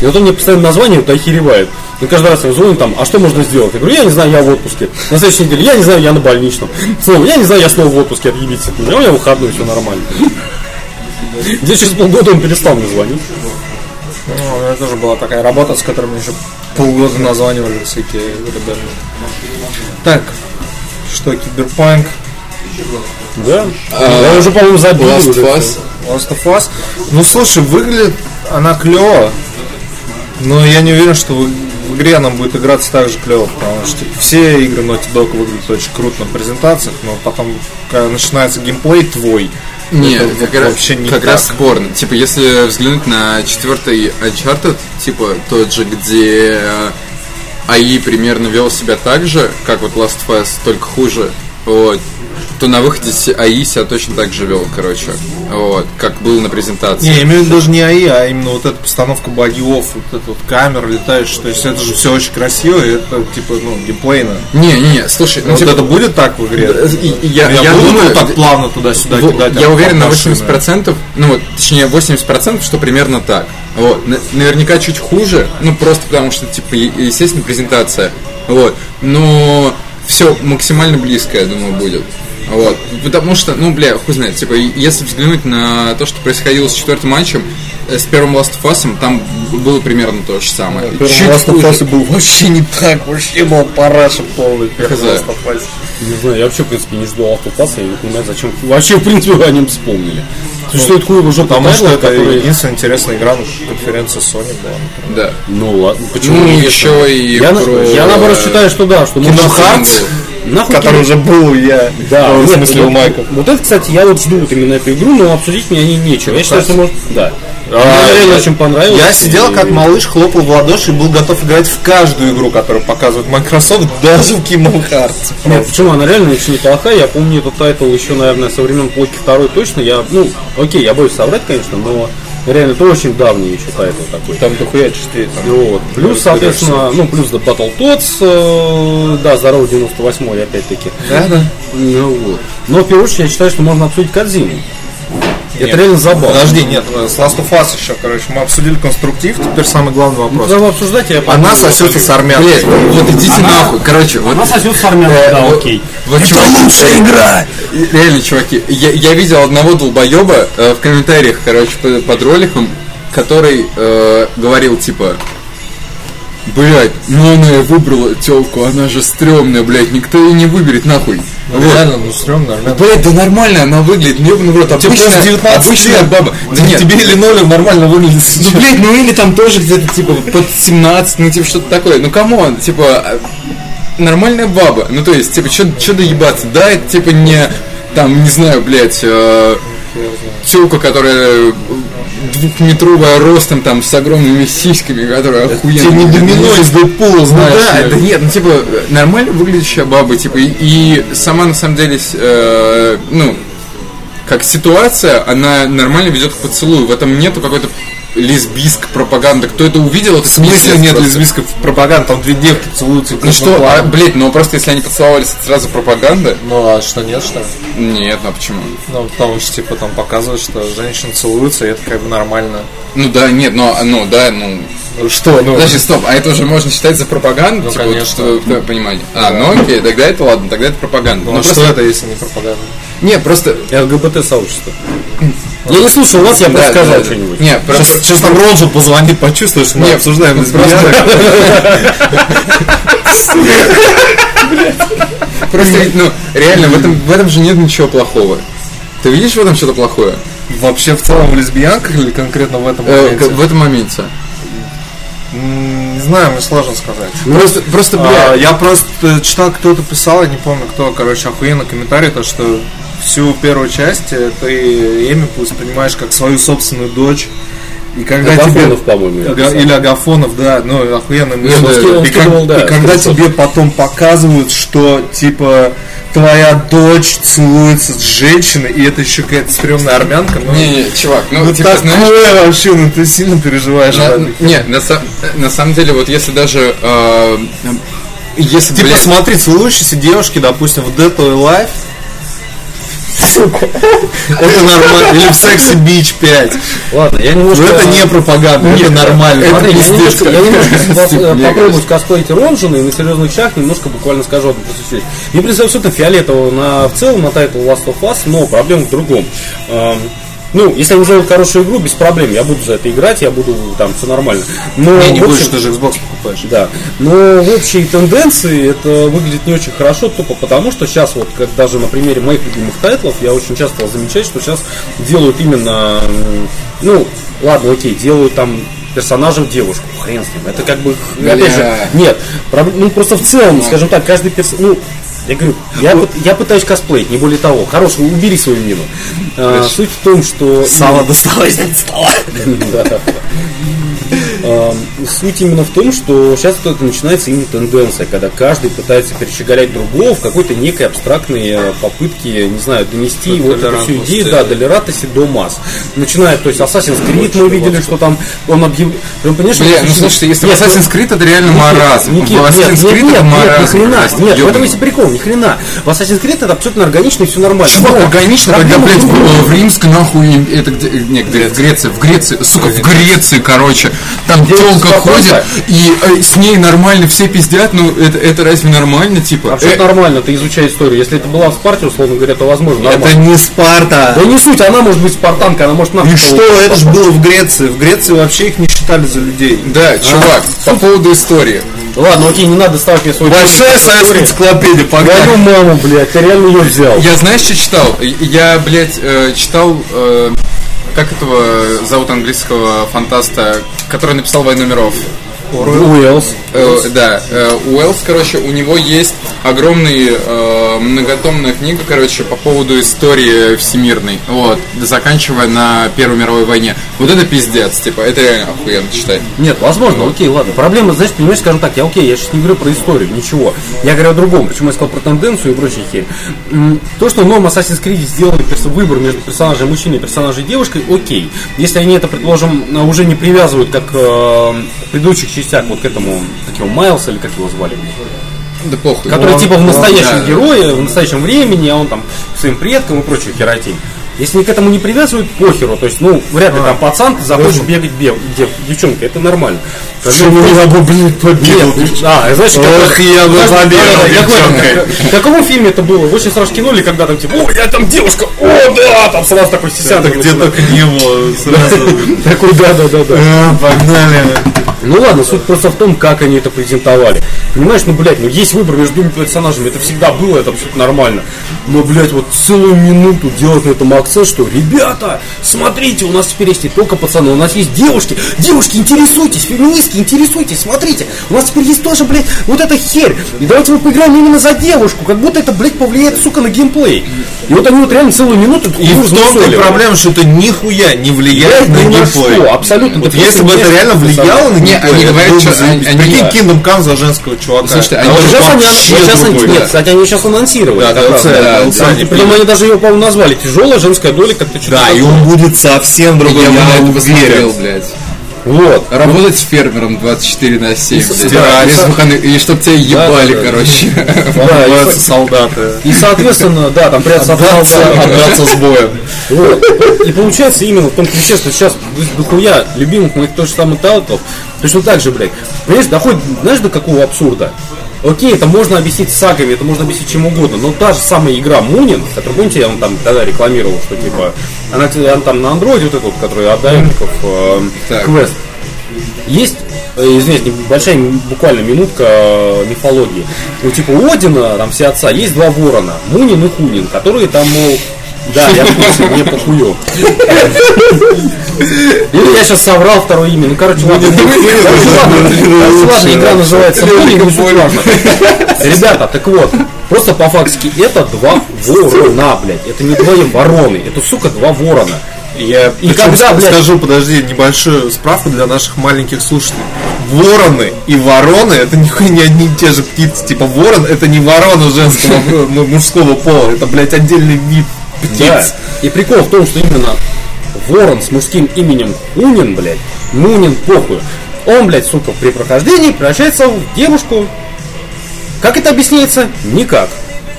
И вот он мне постоянно названивает, охеревает. И каждый раз я звоню там, а что можно сделать? Я говорю, я не знаю, я в отпуске. На следующей неделе, я не знаю, я на больничном. Снова, я не знаю, я снова в отпуске, отъебитесь от меня. У меня выходной, все нормально. [laughs] Где через полгода он перестал мне звонить. Меня тоже была такая работа, с которой мне еще полгода названивали всякие ребята. Так, что, Киберпанк, Да? я уже, по-моему, забил. Last of. Us. Last of Us. Ну, слушай, выглядит она клево, но я не уверен, что в в игре она будет играться так же клево, потому что типа, все игры Naughty Dog выглядят очень круто на презентациях, но потом, когда начинается геймплей твой, Нет, это как, раз, вообще не как так. раз спорно. Типа, если взглянуть на четвертый Uncharted, типа тот же, где э, АИ примерно вел себя так же, как вот Last of Us, только хуже, вот, то на выходе АИ себя точно так же вел, короче, вот, как было на презентации. Не, я имею в виду даже не АИ, а именно вот эта постановка багиов, вот эта вот камера летающая, то есть это же все очень красиво, и это типа, ну, геймплейно. Не, не, не, слушай, ну, вот типа, это будет так в игре? я, я, я буду думаю, так плавно туда-сюда Во- кидать. Я уверен на машины? 80%, ну вот, точнее 80%, что примерно так. Вот. Наверняка чуть хуже, ну просто потому что, типа, естественно, презентация. Вот. Но все максимально близко, я думаю, будет. Вот. Потому что, ну, бля, хуй знает, типа, если взглянуть на то, что происходило с четвертым матчем, э, с первым Last of Us, там было примерно то же самое. Первый Чуть Last of. Us был вообще не так, вообще был параша полный. Last of Us. Не знаю, я вообще, в принципе, не жду автопаса, я не понимаю, зачем вообще, в принципе, о нем вспомнили. Существует хуево уже Потому что это который... единственная интересная игра на конференции Sony была. например. Да. Ну ладно, почему? Ну, еще и Я, про, я наоборот считаю, что да, что Kingdom Hearts, Нахуй который уже был я. Да, в нет, смысле вот, у Майка. Вот это, кстати, я вот жду вот именно эту игру, но обсудить мне они нечего. Я считаю, что может. Да. А, Мне реально очень понравилось. Я сидел как малыш, хлопал в ладоши и был готов играть в каждую игру, которую показывает Microsoft, [laughs] даже в Kingdom Hearts. Нет, почему она реально очень неплохая. Я помню этот тайтл еще, наверное, со времен плойки второй точно. Я, ну, окей, я боюсь соврать, конечно, но реально это очень давний еще тайтл такой. Там дохуя частей. Там. Вот. Плюс, соответственно, ну, плюс да, Battletoads, э, да, здорово, 98-й, опять-таки. Да, да. Ну, вот. Но, в первую очередь, я считаю, что можно обсудить Кодзиму. Это реально забавно. Подожди, нет, с Last of Us еще, короче, мы обсудили конструктив, теперь самый главный вопрос. Когда вы обсуждаете, я Она подумаю. сосется с армянкой. Блять, вот идите нахуй. Короче, вот Она сосет с армянкой, да, вот- окей. Вот, чуваки, лучшая игра! Реально, чуваки, я, я видел одного долбоеба э, в комментариях, короче, под, под роликом, который э, говорил типа. Блять, ну она и выбрала телку, она же стрёмная, блять, никто ее не выберет нахуй. Вот. Реально, ну стрёмно, нормально. Блять, да нормально она выглядит, ну ёбаный в рот, обычная, тоже 19 обычная лет. баба. Да нет, Тебе линолеум нормально выглядит [laughs] ну, сейчас. блядь, ну или там тоже где-то типа под 17, ну типа что-то такое. Ну come on, типа нормальная баба. Ну то есть, типа, что доебаться? Да, это типа не там, не знаю, блядь, э, тёлка, которая двухметровая ростом там с огромными сиськами, которая охуенно. Тебе не Домино из Дэдпула, Ну знаешь. да, ли. да нет, ну типа нормально выглядящая баба, типа и, и сама на самом деле, э, ну как ситуация, она нормально ведет к поцелую. В этом нету какой-то лесбийск пропаганда. Кто это увидел, это В смысле нет просто. лесбийской пропаганды? Там две девки целуются. Ну что, а, блядь, ну просто если они поцеловались, это сразу пропаганда? Ну а что нет, что? ли? Нет, ну а почему? Ну, потому что, типа, там показывают, что женщины целуются, и это как бы нормально. Ну да, нет, ну, ну да, ну. Ну что, ну... Подожди, стоп, а это уже можно считать за пропаганду? Ну, типа, вот, конечно. что, да, понимание. А, ну окей, тогда это ладно, тогда это пропаганда. Ну, Ну, а что просто- это, если не пропаганда? Не, просто... ЛГБТ-сообщество. Я не слушал вас, я Да, сказал да, что-нибудь. Не, просто... Сейчас, сейчас там Роджер позвонит, почувствуешь, что мы Не, обсуждаем [laughs] просто- ну, реально, в этом, в этом же нет ничего плохого. Ты видишь в этом что-то плохое? Вообще в целом в лесбиянках или конкретно в этом Э, моменте? в этом моменте. Не знаю, мне сложно сказать. Просто, просто, бля, А, я просто читал, кто-то писал, я не помню кто, короче, охуенно комментарий, то, что всю первую часть э, ты Эми воспринимаешь как свою собственную дочь. И когда Агафонов, тебе... по-моему, Ага. Или Агафонов, да, ну охуенно. мысль. он и, как- скидывал, да, и когда тебе потом показывают, что типа твоя дочь целуется с женщиной, и это еще какая-то стрёмная армянка, ну, не-не, чувак, ну, ну типа, такое знаешь, вообще, ну ты сильно переживаешь. на- ладно. не, на, на самом деле, вот если даже, э, если, Типа, блядь, смотри, целующиеся девушки, допустим, в Dead or Alive, это нормально. Или в Sexy Beach 5. Ладно, я Но немножко... это не пропаганда, это нормально. Смотри, я немножко, я немножко попробую скосплеить Ронжина и на серьезных щах немножко буквально скажу одну простую вещь. Мне представляю абсолютно фиолетово на, в целом на тайтл Last of Us, но проблема в другом. Ну, если они сделают хорошую игру, без проблем, я буду за это играть, я буду там, все нормально. Но, Не, не будешь, общем- ты же Xbox покупаешь. Да. Но в общей тенденции это выглядит не очень хорошо, тупо потому, что сейчас вот, как даже на примере моих любимых тайтлов, я очень часто стал замечать, что сейчас делают именно, ну, ладно, окей, делают там персонажем девушку, хрен с ним. Это как бы, опять же, Бля. нет, ну просто в целом, скажем так, каждый персонаж, ну, я говорю, я, пыт- я пытаюсь косплеить, не более того. Хорош, убери свою мину. А, суть в том, что... Сало досталось от стола. [laughs] Эм, Суть именно в том, что сейчас это начинается именно тенденция, когда каждый пытается перещеголять другого в какой-то некой абстрактной э, попытке, не знаю, донести вот эту всю идею, да, толерантности до масс. Начиная, то есть Assassin's Creed мы видели, что там он объявил... Вы понимаешь, Бля, что- ну слушайте, если Нет, Assassin's Creed это реально маразм. Никит, В нет, Assassin's нет, Creed нет, это нет, ни маразм. хрена, нет, в этом весь прикол, ни хрена. В Assassin's Creed это абсолютно органично и все нормально. Чувак, Но органично, когда, блядь, в другом. в, Римск, нахуй, это где, не, где, в Греции, в Греции, сука, в Греции, короче, там Девушка телка ходит, и э, с ней нормально все пиздят, ну, это, это разве нормально, типа? Абсолютно Э, нормально, ты изучай историю. Если это была в Спарте, условно говоря, то возможно Это нормально. не Спарта. Да не суть, она может быть спартанка, она может нахуй. И что, это же было в Греции. В Греции вообще их не считали за людей. да, чувак, по поводу истории. Ладно, окей, не надо ставить мне свой... Большая советская энциклопедия, погнали. Твою маму, блядь, ты реально ее взял. Я знаешь, что читал? Я, блядь, э, читал, как этого зовут английского фантаста, который написал «Войну миров». Уэллс. Э, да, э, Уэллс, короче, у него есть огромный э, многотомная книга, короче, по поводу истории всемирной, вот, заканчивая на Первой мировой войне. Вот это пиздец, типа, это реально охуенно читать. Нет, возможно, окей, ладно. Проблема, знаешь, понимаешь, скажем так, я окей, я сейчас не говорю про историю, ничего. Я говорю о другом, почему я сказал про тенденцию и прочее херь. То, что в новом Assassin's Creed сделали выбор между персонажем мужчиной и персонажем девушкой, окей. Если они это, предположим, уже не привязывают, как э, в предыдущих частях, вот к этому, как его, Майлса или как его звали, Да похуй. который Ну, типа в настоящем да. герое, в настоящем времени, а он там своим предкам и прочую херотень. Если к этому не привязывают, похеру. То есть, ну, вряд ли там пацан, ты захочешь бегать бев, дев- девчонка, это нормально. Почему я бы, побегал? Нет, а, знаешь, Ох, я бы какой- девчонкой. В каком фильме это было? Очень страшно кино или когда там типа, о, я там девушка, о, да, там сразу [laughs] такой Это где только не было сразу. Такой, да, да, да, да. А, Погнали. Ну ладно, суть просто в том, как они это презентовали. Понимаешь, ну, блядь, ну есть выбор между двумя персонажами, это всегда было, это абсолютно нормально. Но, блядь, вот целую минуту делать на этом акцент, что, ребята, смотрите, у нас теперь есть не только пацаны, у нас есть девушки. Девушки, интересуйтесь, феминистки, интересуйтесь, смотрите. У нас теперь есть тоже, блядь, вот эта херь. И давайте мы поиграем именно за девушку, как будто это, блядь, повлияет, сука, на геймплей. И вот они вот реально целую минуту И в и рассусоливали. проблема, что это нихуя не влияет Влияет на геймплей. что, абсолютно. Вот если бы это реально влияло на типа, они говорят, что Прикинь, Kingdom Come за женского чувака. Слушайте, А они вот же Сейчас нет, да. кстати, они сейчас анонсировали. Да, DLC, да. DLC, Да, они Причем они даже его, по-моему, назвали тяжелая женская доля, как-то что-то Да, и он будет совсем другой, Я я это посмотрел, блядь. Вот. Работать фермером 24 на 7, блядь. стирать. Без выходных, И чтоб тебя ебали, да, да. короче. Да, и- солдаты. И, соответственно, да, там придется Отдраться, отдраться с боем. Вот. И получается именно в том ключе, что сейчас дохуя любимых моих тоже самых тайтлов, точно так же, блядь, понимаешь, доходит, знаешь, до какого абсурда? Окей, это можно объяснить сагами, это можно объяснить чем угодно, но та же самая игра Мунин, которую, помните, я вам там тогда рекламировал, что типа, она, она там на андроиде вот эта вот, которая от Дайников, э, Так. квест. Есть, э, извините, небольшая буквально минутка э, мифологии. Ну, типа, у Одина, там все отца, есть два ворона, Мунин и Хунин, которые там, мол, да, я [laughs] в мне похую. Или я сейчас соврал второе имя. Ну, короче, ладно. Ладно. Ладно, игра называется Мунин, но суть важно. [laughs] Ребята, так вот, просто по фактике это два ворона, блядь. Это не два вороны, это, сука, два ворона. Я И когда, блядь- скажу, подожди, небольшую справку для наших маленьких слушателей. Вороны и вороны это нихуя не одни и те же птицы. Типа ворон это не ворона женского [laughs] мужского пола, это, блядь, отдельный вид птиц. Да. И прикол в том, что именно ворон с мужским именем Хунин, блядь, Мунин похуй. Он, блядь, сука, при прохождении превращается в девушку. Как это объясняется? Никак.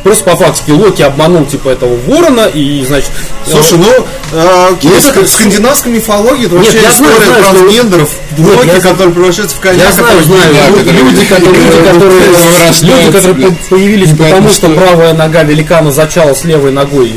Просто по фактике Локи обманул типа этого ворона и, значит... Слушай, ну, э, окей, Ну, это- ск- скандинавской мифологии это Нет, вообще знаю, история знаю, что- трансгендеров, Нет, Локи, я- который превращается в коня, Я знаю, знаю, люди, которые, люди, которые, появились потому, что что. правая нога великана зачала с левой ногой.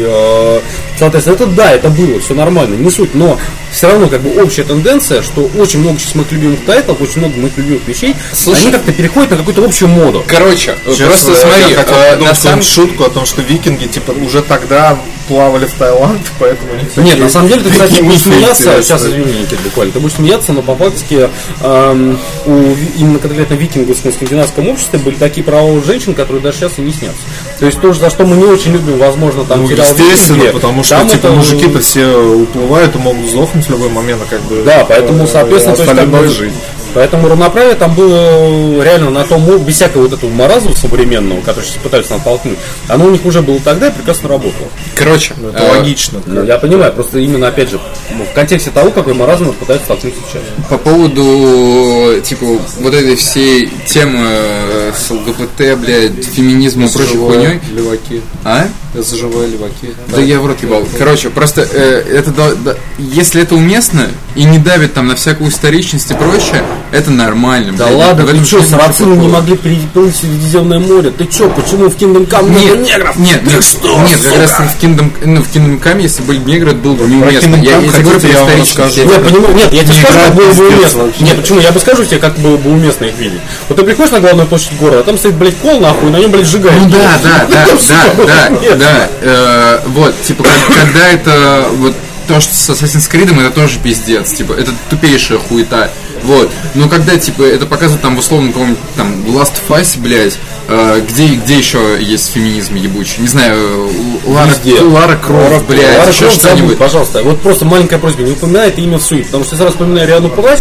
Соответственно, это да, это было, все нормально, не суть, но все равно как бы общая тенденция, что очень много сейчас моих любимых тайтлов, очень много моих любимых вещей, Слушай. они как-то переходят на какую-то общую моду. Короче, Сейчас, просто смотри, я хотел э, на самом шутку о том, что викинги типа уже тогда плавали в Таиланд, [laughs] поэтому них Нет, на самом деле ты, кстати, такие будешь смеяться, интересные. сейчас извини, Никита, буквально, ты будешь смеяться, но по фактике эм, у именно конкретно викинговском скандинавском обществе были такие права у женщин, которые даже сейчас и не снятся. То есть то, за что мы не очень любим, возможно, там Ну, сериал естественно, потому что там типа это- мужики-то все уплывают и могут сдохнуть в любой момент, как бы. Да, поэтому, э, соответственно, то есть, как бы, жить. Поэтому равноправие там было реально на том, без всякого вот этого маразма современного, который сейчас пытаются натолкнуть, оно у них уже было тогда и прекрасно работало. Короче, Это э, логично. Ну, я понимаю, просто именно, опять же, ну, в контексте того, какой маразм пытаются толкнуть сейчас. по поводу, типа, вот этой всей темы э, с ЛГБТ, блядь, феминизма и прочей хуйней. Леваки. А? СЖВ, леваки. Да я в рот ебал. Короче, просто э, это до- до- если это уместно и не давит там на всякую историчность и прочее, это нормально. Да блядь. ладно, ты что, нет сарацины не могли переплыть в Средиземное море? Ты что, почему в Kingdom Come много Нет, негров? нет, Ты нет, что, нет, как сука? раз в Kingdom, ну, в Kingdom Come, если были бы негры, это было бы неуместно. Я, я тебе говорю хотите, я вам расскажу? Я- понимаю, нет, я тебе скажу, как было бы уместно. Нет, почему? Я бы скажу тебе, как было бы уместно их видеть. Вот ты приходишь на главную площадь города, а там стоит, блядь, кол нахуй, на нем, блядь, сжигают. Ну да, да, да, да, да, Нет. да. Э, Вот, типа, как- когда это вот то, что с Assassin's Creed, это тоже пиздец, типа, это тупейшая хуета. Вот. Но когда, типа, это показывают там в условном каком-нибудь там Last Us, блядь, э, где, где еще есть феминизм ебучий? Не знаю, э, Лара, Везде. Лара Крофт, блядь, Лара еще что-нибудь. пожалуйста. Вот просто маленькая просьба, не упоминай это имя в суть, потому что я сразу вспоминаю Риану Палач,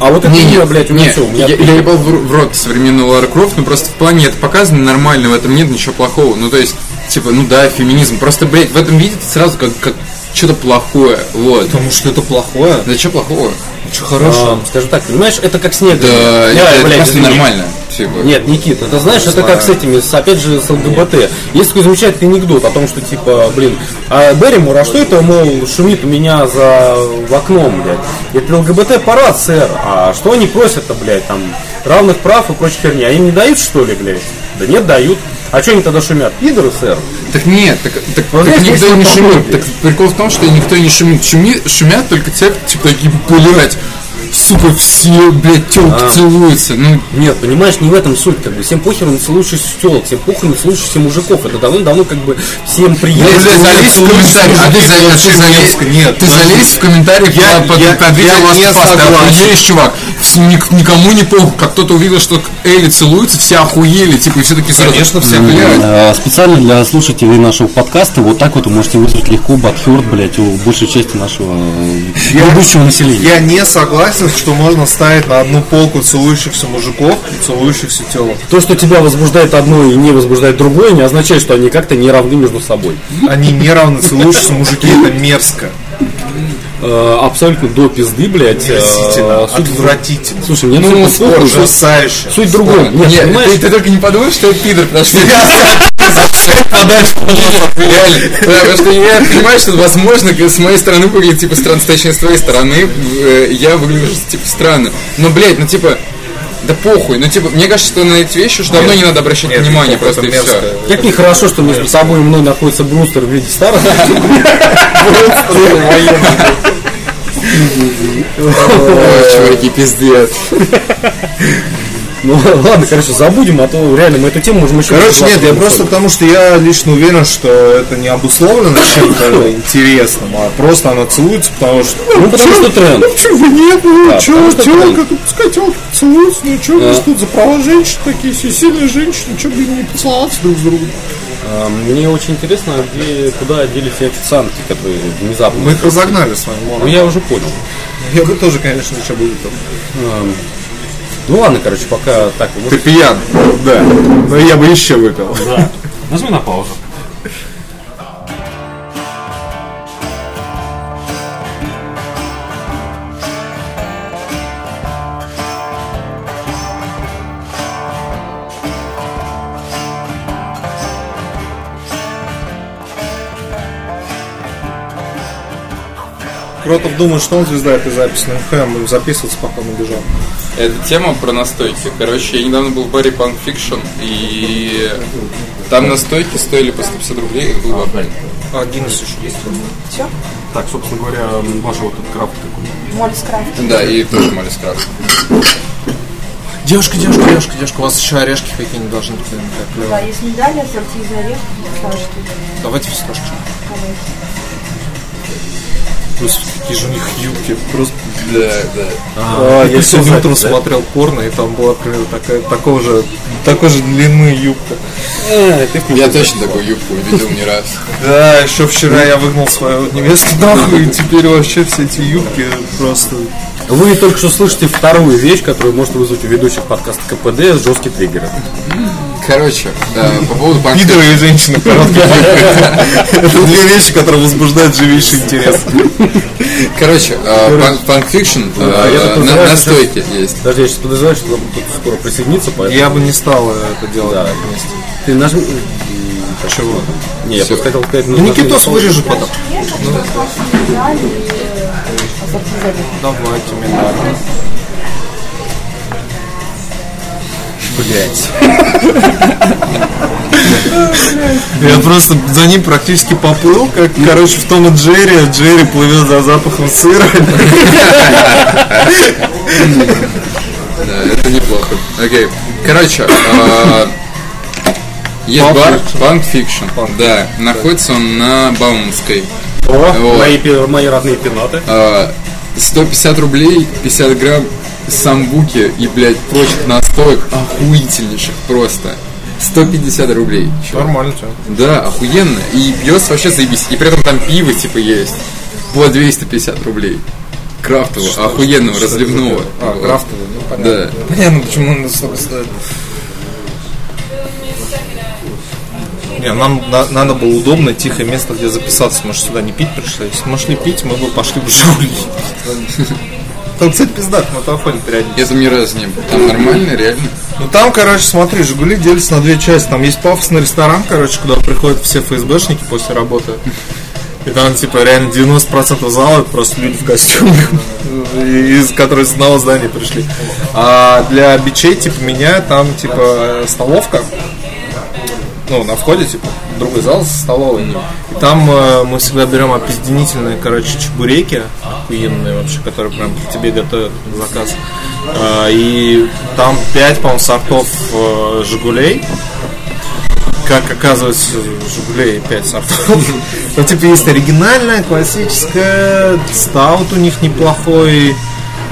а вот это Не, имя, блядь, у не, меня все, у меня я, я ебал в, в рот современную Лара Крофт, но просто в плане это показано нормально, в этом нет ничего плохого. Ну, то есть, типа, ну да, феминизм. Просто, блядь, в этом видите сразу как, как что-то плохое. Вот. Потому что это плохое. Да что плохого? Что хорошо. А, скажу так, понимаешь, это как снег. Да, Я, это, это блядь, просто нормально. Типа. Нет, Никит, это знаешь, это как с этими, с, опять же, с ЛГБТ. Есть такой замечательный анекдот о том, что типа, блин, а Берримор, а что это, мол, шумит у меня за в окном, блядь? Это ЛГБТ парад, сэр. А что они просят-то, блядь, там, равных прав и прочей херни? А им не дают, что ли, блядь? Да нет, дают. А что они тогда шумят? Пидоры, сэр. Так нет, так, так, Вот так никто не вот шумит. Так прикол в том, что никто не шумит. Шуми, шумят только те, типа такие, блядь, сука, все, блядь, телки А. целуются. Ну, Нет, понимаешь, не в этом суть, как бы. Всем похер на целующихся телок, всем похер на целующихся мужиков. Это давно-давно как бы всем приятно. Блядь, ты залезь в комментарии, а ты залезь, ты залезь, Нет, ты залезь в комментарии Я- под, я- под видео я не of Us, ты чувак. Ник- никому не похуй. Как кто-то увидел, что Элли целуется, все охуели, типа, и все таки сразу... Конечно, все блядь. А, Специально для слушателей нашего подкаста вот так вот вы можете вызвать легко бадхёрт, блядь, у большей части нашего э, будущего населения. Я не согласен, что можно ставить на одну полку целующихся мужиков и целующихся телок. То, что тебя возбуждает одно и не возбуждает другое, не означает, что они как-то не равны между собой. Они не равны целующиеся мужики, это мерзко. Э, абсолютно до пизды, блядь. э, Мерзительно, суть- отвратительно. Слушай, мне Ну, похуй, Ужасающе. Суть в другом. Нет, Нет, ты, ты только не подумай, что я пидор, потому что подальше Реально. Потому что я понимаю, что возможно с моей стороны выглядит типа странно, точнее с твоей стороны э, я выгляжу типа странно. Но, блядь, ну типа да похуй, ну типа, мне кажется, что на эти вещи уже давно не надо обращать Нет, внимание, просто и все. Как нехорошо, что между собой и мной находится брустер в виде старого. [laughs] Чуваки, пиздец. Ну ладно, короче, забудем, а то реально мы эту тему можем еще... Короче, нет, я просто потому что я лично уверен, что это не обусловлено чем-то [laughs] интересным, а просто она целуется, потому что... Ну потому что тренд. Чего нет, ну потому что телка, тут пускай телка целуются, ну чё, мы ж тут за права женщин такие, все сильные женщины, чё бы не поцеловаться друг с другом. А, Мне очень интересно, где, куда делись все официантки, которые внезапно... Мы их разогнали с вами, Ну я уже понял. Я бы тоже, конечно, еще бы выпил. Ну ладно, короче, пока так. Ты пьян? Да. Но я бы еще выпил. Да. Нажми на паузу. Кротов думает, что он звезда этой записи, но нихуя мы записываться, пока он убежал. Это тема про настойки. Короче, я недавно был в баре Punk Fiction, и там настойки стоили по 150 рублей, это было охрененно. А, Гиннес еще есть. Все? Так, собственно говоря, Маша вот этот крафт такой. Моллис Крафт. Да, и тоже Малис Крафт. Девушка, девушка, девушка, девушка, у вас еще орешки какие-нибудь должны быть. Да, есть медали, ассорти из орехов, фисташки. Давайте фисташки. Давайте. Господи, какие же у них юбки. Просто Да, да. А, я ты сегодня утром да? смотрел порно, и там была примерно такая, такого же, такой же длины юбка. Я точно такую юбку видел не раз. Да, еще вчера я выгнал свою невесту нахуй, и теперь вообще все эти юбки просто... Вы только что слышите вторую вещь, которую может вызвать у ведущих подкаста КПД жесткий триггер. Короче, э, по поводу Punk Пидоры и женщины юбках. Это две вещи, которые возбуждают живейший интерес. Короче, э, Punk Punk Fiction, э, на стойке есть. Даже я сейчас подозреваю, что тут скоро присоединится, поэтому... Я бы не стал это делать вместе. Ты нажми... Чего? Не, я просто хотел сказать... Ну, Никитос вырежет потом. Нет, что Блять. Я просто за ним практически поплыл, как, короче, в Том и Джерри. Джерри плывет за запахом сыра. Да, это неплохо. Окей. Короче, э, есть бар. Punk Fiction. Да, находится он на Бауманской. О, мои, мои родные пенаты. Э, 150 рублей, 50 грамм самбуки и, блядь, прочих настоек охуительнейших просто. 150 рублей. чувак. Нормально, что? Да, охуенно. И пьется вообще заебись. И при этом там пиво типа есть. По 250 рублей. Крафтового, охуенного, разливного. А, Вот. крафтовый, ну понятно. Да. Понятно, почему он столько стоит. Не, нам на- надо было удобное, тихое место, где записаться. Мы же сюда не пить пришли. Если мы шли пить, мы бы пошли в [laughs] Жигули. Там, кстати, пиздат, телефоне периодически. Я там ни разу не был. Там нормально, реально. Ну там, короче, смотри, Жигули делятся на две части. Там есть пафосный ресторан, короче, куда приходят все ФСБшники после работы. И там, типа, реально 90% зала это просто люди в костюмах, [laughs] из которые с одного здания пришли. А для бичей, типа, меня там, типа, столовка. Ну, на входе, типа, другой зал со столовой. И там э, мы всегда берем опизденительные, короче, чебуреки охуенные вообще, которые прям тебе готовят заказ. А, и там 5, по-моему, сортов э, Жигулей. Как оказывается, Жигулей 5 сортов. [laughs] Ну, типа, есть оригинальная, классическая, стаут у них неплохой,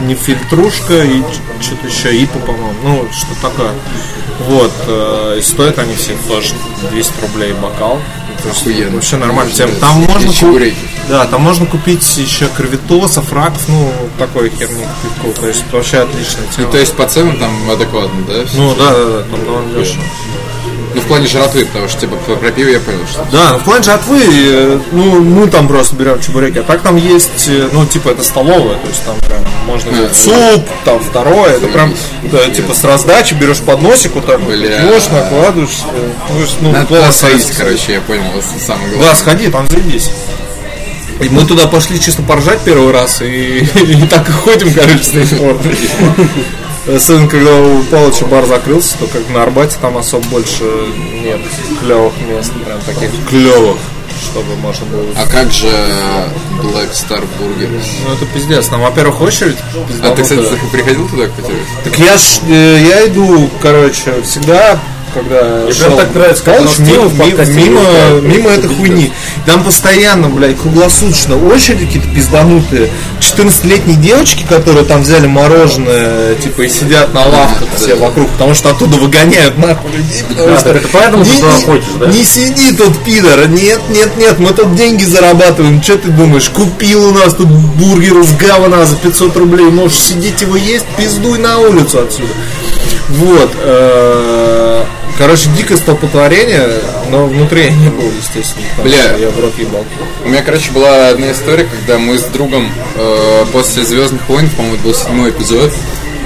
не фильтрушка и что-то еще ипа, по-моему. Ну, что такое. Вот. э, И стоят они все тоже 200 рублей бокал. То есть Охуенно. Вообще нормально. Тем- Там можно купить. Да, там можно купить еще кровитосов, раков, ну, такой херни пивку. То есть вообще отличная Ну, то есть по ценам там адекватно, да? Ну да, да, да, там довольно дешево. Ну, в плане жратвы, потому что, типа, про пиво я понял, что... Да, в плане жатвы, э, ну, мы там просто берем чебуреки, а так там есть, э, ну, типа, это столовая, то есть там прям можно А, взять суп, там второе, это прям, да, типа, с раздачи берешь подносик, вот так вот, пьешь, накладываешь, э, ну, ну, Надо классно. туда сходить, короче, я понял, самое главное. Да, сходи, там заебись. И мы туда пошли чисто поржать первый раз, и, [laughs] и так и ходим, короче, с тех пор. Особенно, когда у Павловича бар закрылся, то как на Арбате там особо больше нет клевых мест, прям таких клевых, чтобы можно было... А как же Black Star Burger? Ну это пиздец, там, во-первых, очередь А ты, кстати, приходил туда, кстати? Так я ж, э, я иду, короче, всегда, когда Мне шел так нравится, как Палыч, мимо, подкасте мимо, возникает. мимо этой Это хуйни. Там постоянно, блядь, круглосуточно очереди какие-то пизданутые. 14-летние девочки, которые там взяли мороженое, типа, и сидят на лавках все вокруг, потому что оттуда выгоняют нахуй людей. потому Да, что так это поэтому ты не, туда не- да? не сиди тут, пидор. Нет, нет, нет, мы тут деньги зарабатываем. Что ты думаешь? Купил у нас тут бургер из говна за 500 рублей. Можешь сидеть его есть, пиздуй на улицу отсюда. Вот. Короче, дикое столпотворение, но внутри я не был, естественно. Бля. Я в рот ебал. У меня, короче, была одна история, когда мы с другом э, после Звездных войн, по-моему, был седьмой эпизод.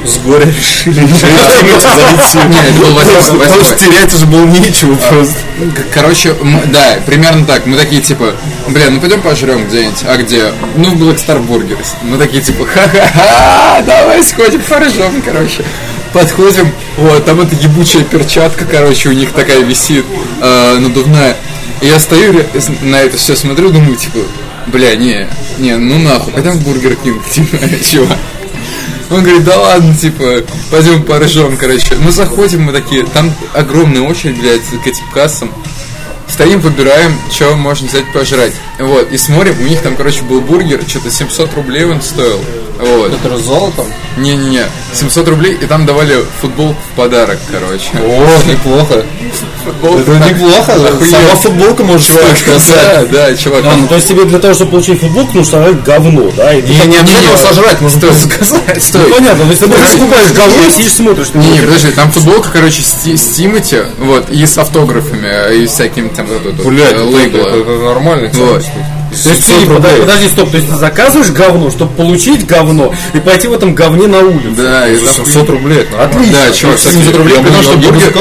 С горя решили. Восьмой. Потому что терять уже было нечего просто. Короче, да, примерно так. Мы такие, типа, бля, ну пойдем пожрем где-нибудь. А где? Ну, в Black Star Burgers. Мы такие, типа, ха-ха-ха, давай сходим поржем, короче. Подходим, вот, там эта ебучая перчатка, короче, у них такая висит, э, надувная. И я стою на это все смотрю, думаю, типа, бля, не, не, ну нахуй, пойдем в Бургер Кинг, [laughs] типа, чувак. Он говорит, да ладно, типа, пойдем поржем, короче. Ну, заходим мы такие, там огромная очередь, блядь, к этим кассам. Стоим, выбираем, что можно взять пожрать. Вот, и смотрим, у них там, короче, был бургер, что-то 700 рублей он стоил. Вот. Это золотом? Не-не-не, 700 рублей, и там давали футболку в подарок, короче. О, неплохо. Футболку Это неплохо. Сама футболка может стоить Да, да, чувак. А, ну, то есть тебе для того, чтобы получить футболку, нужно сожрать говно, да? И Не, не обязательно не, сожрать, можно стой. просто заказать. Стой. Ну, понятно, то есть ты просто покупаешь говно и сидишь смотришь. Не, не, подожди, там футболка, короче, с, Ти- с Тимати, вот, и с автографами, э, и всякими там Блядь, э, это, лейбла. это- это нормально. Вот. То есть, ты, подожди, подожди, стоп, то есть ты заказываешь говно, чтобы получить говно и пойти в этом говне на улицу. Да, и За там 700 рублей. нормально. Да, чувак, Кстати, 700 рублей, потому что бургер.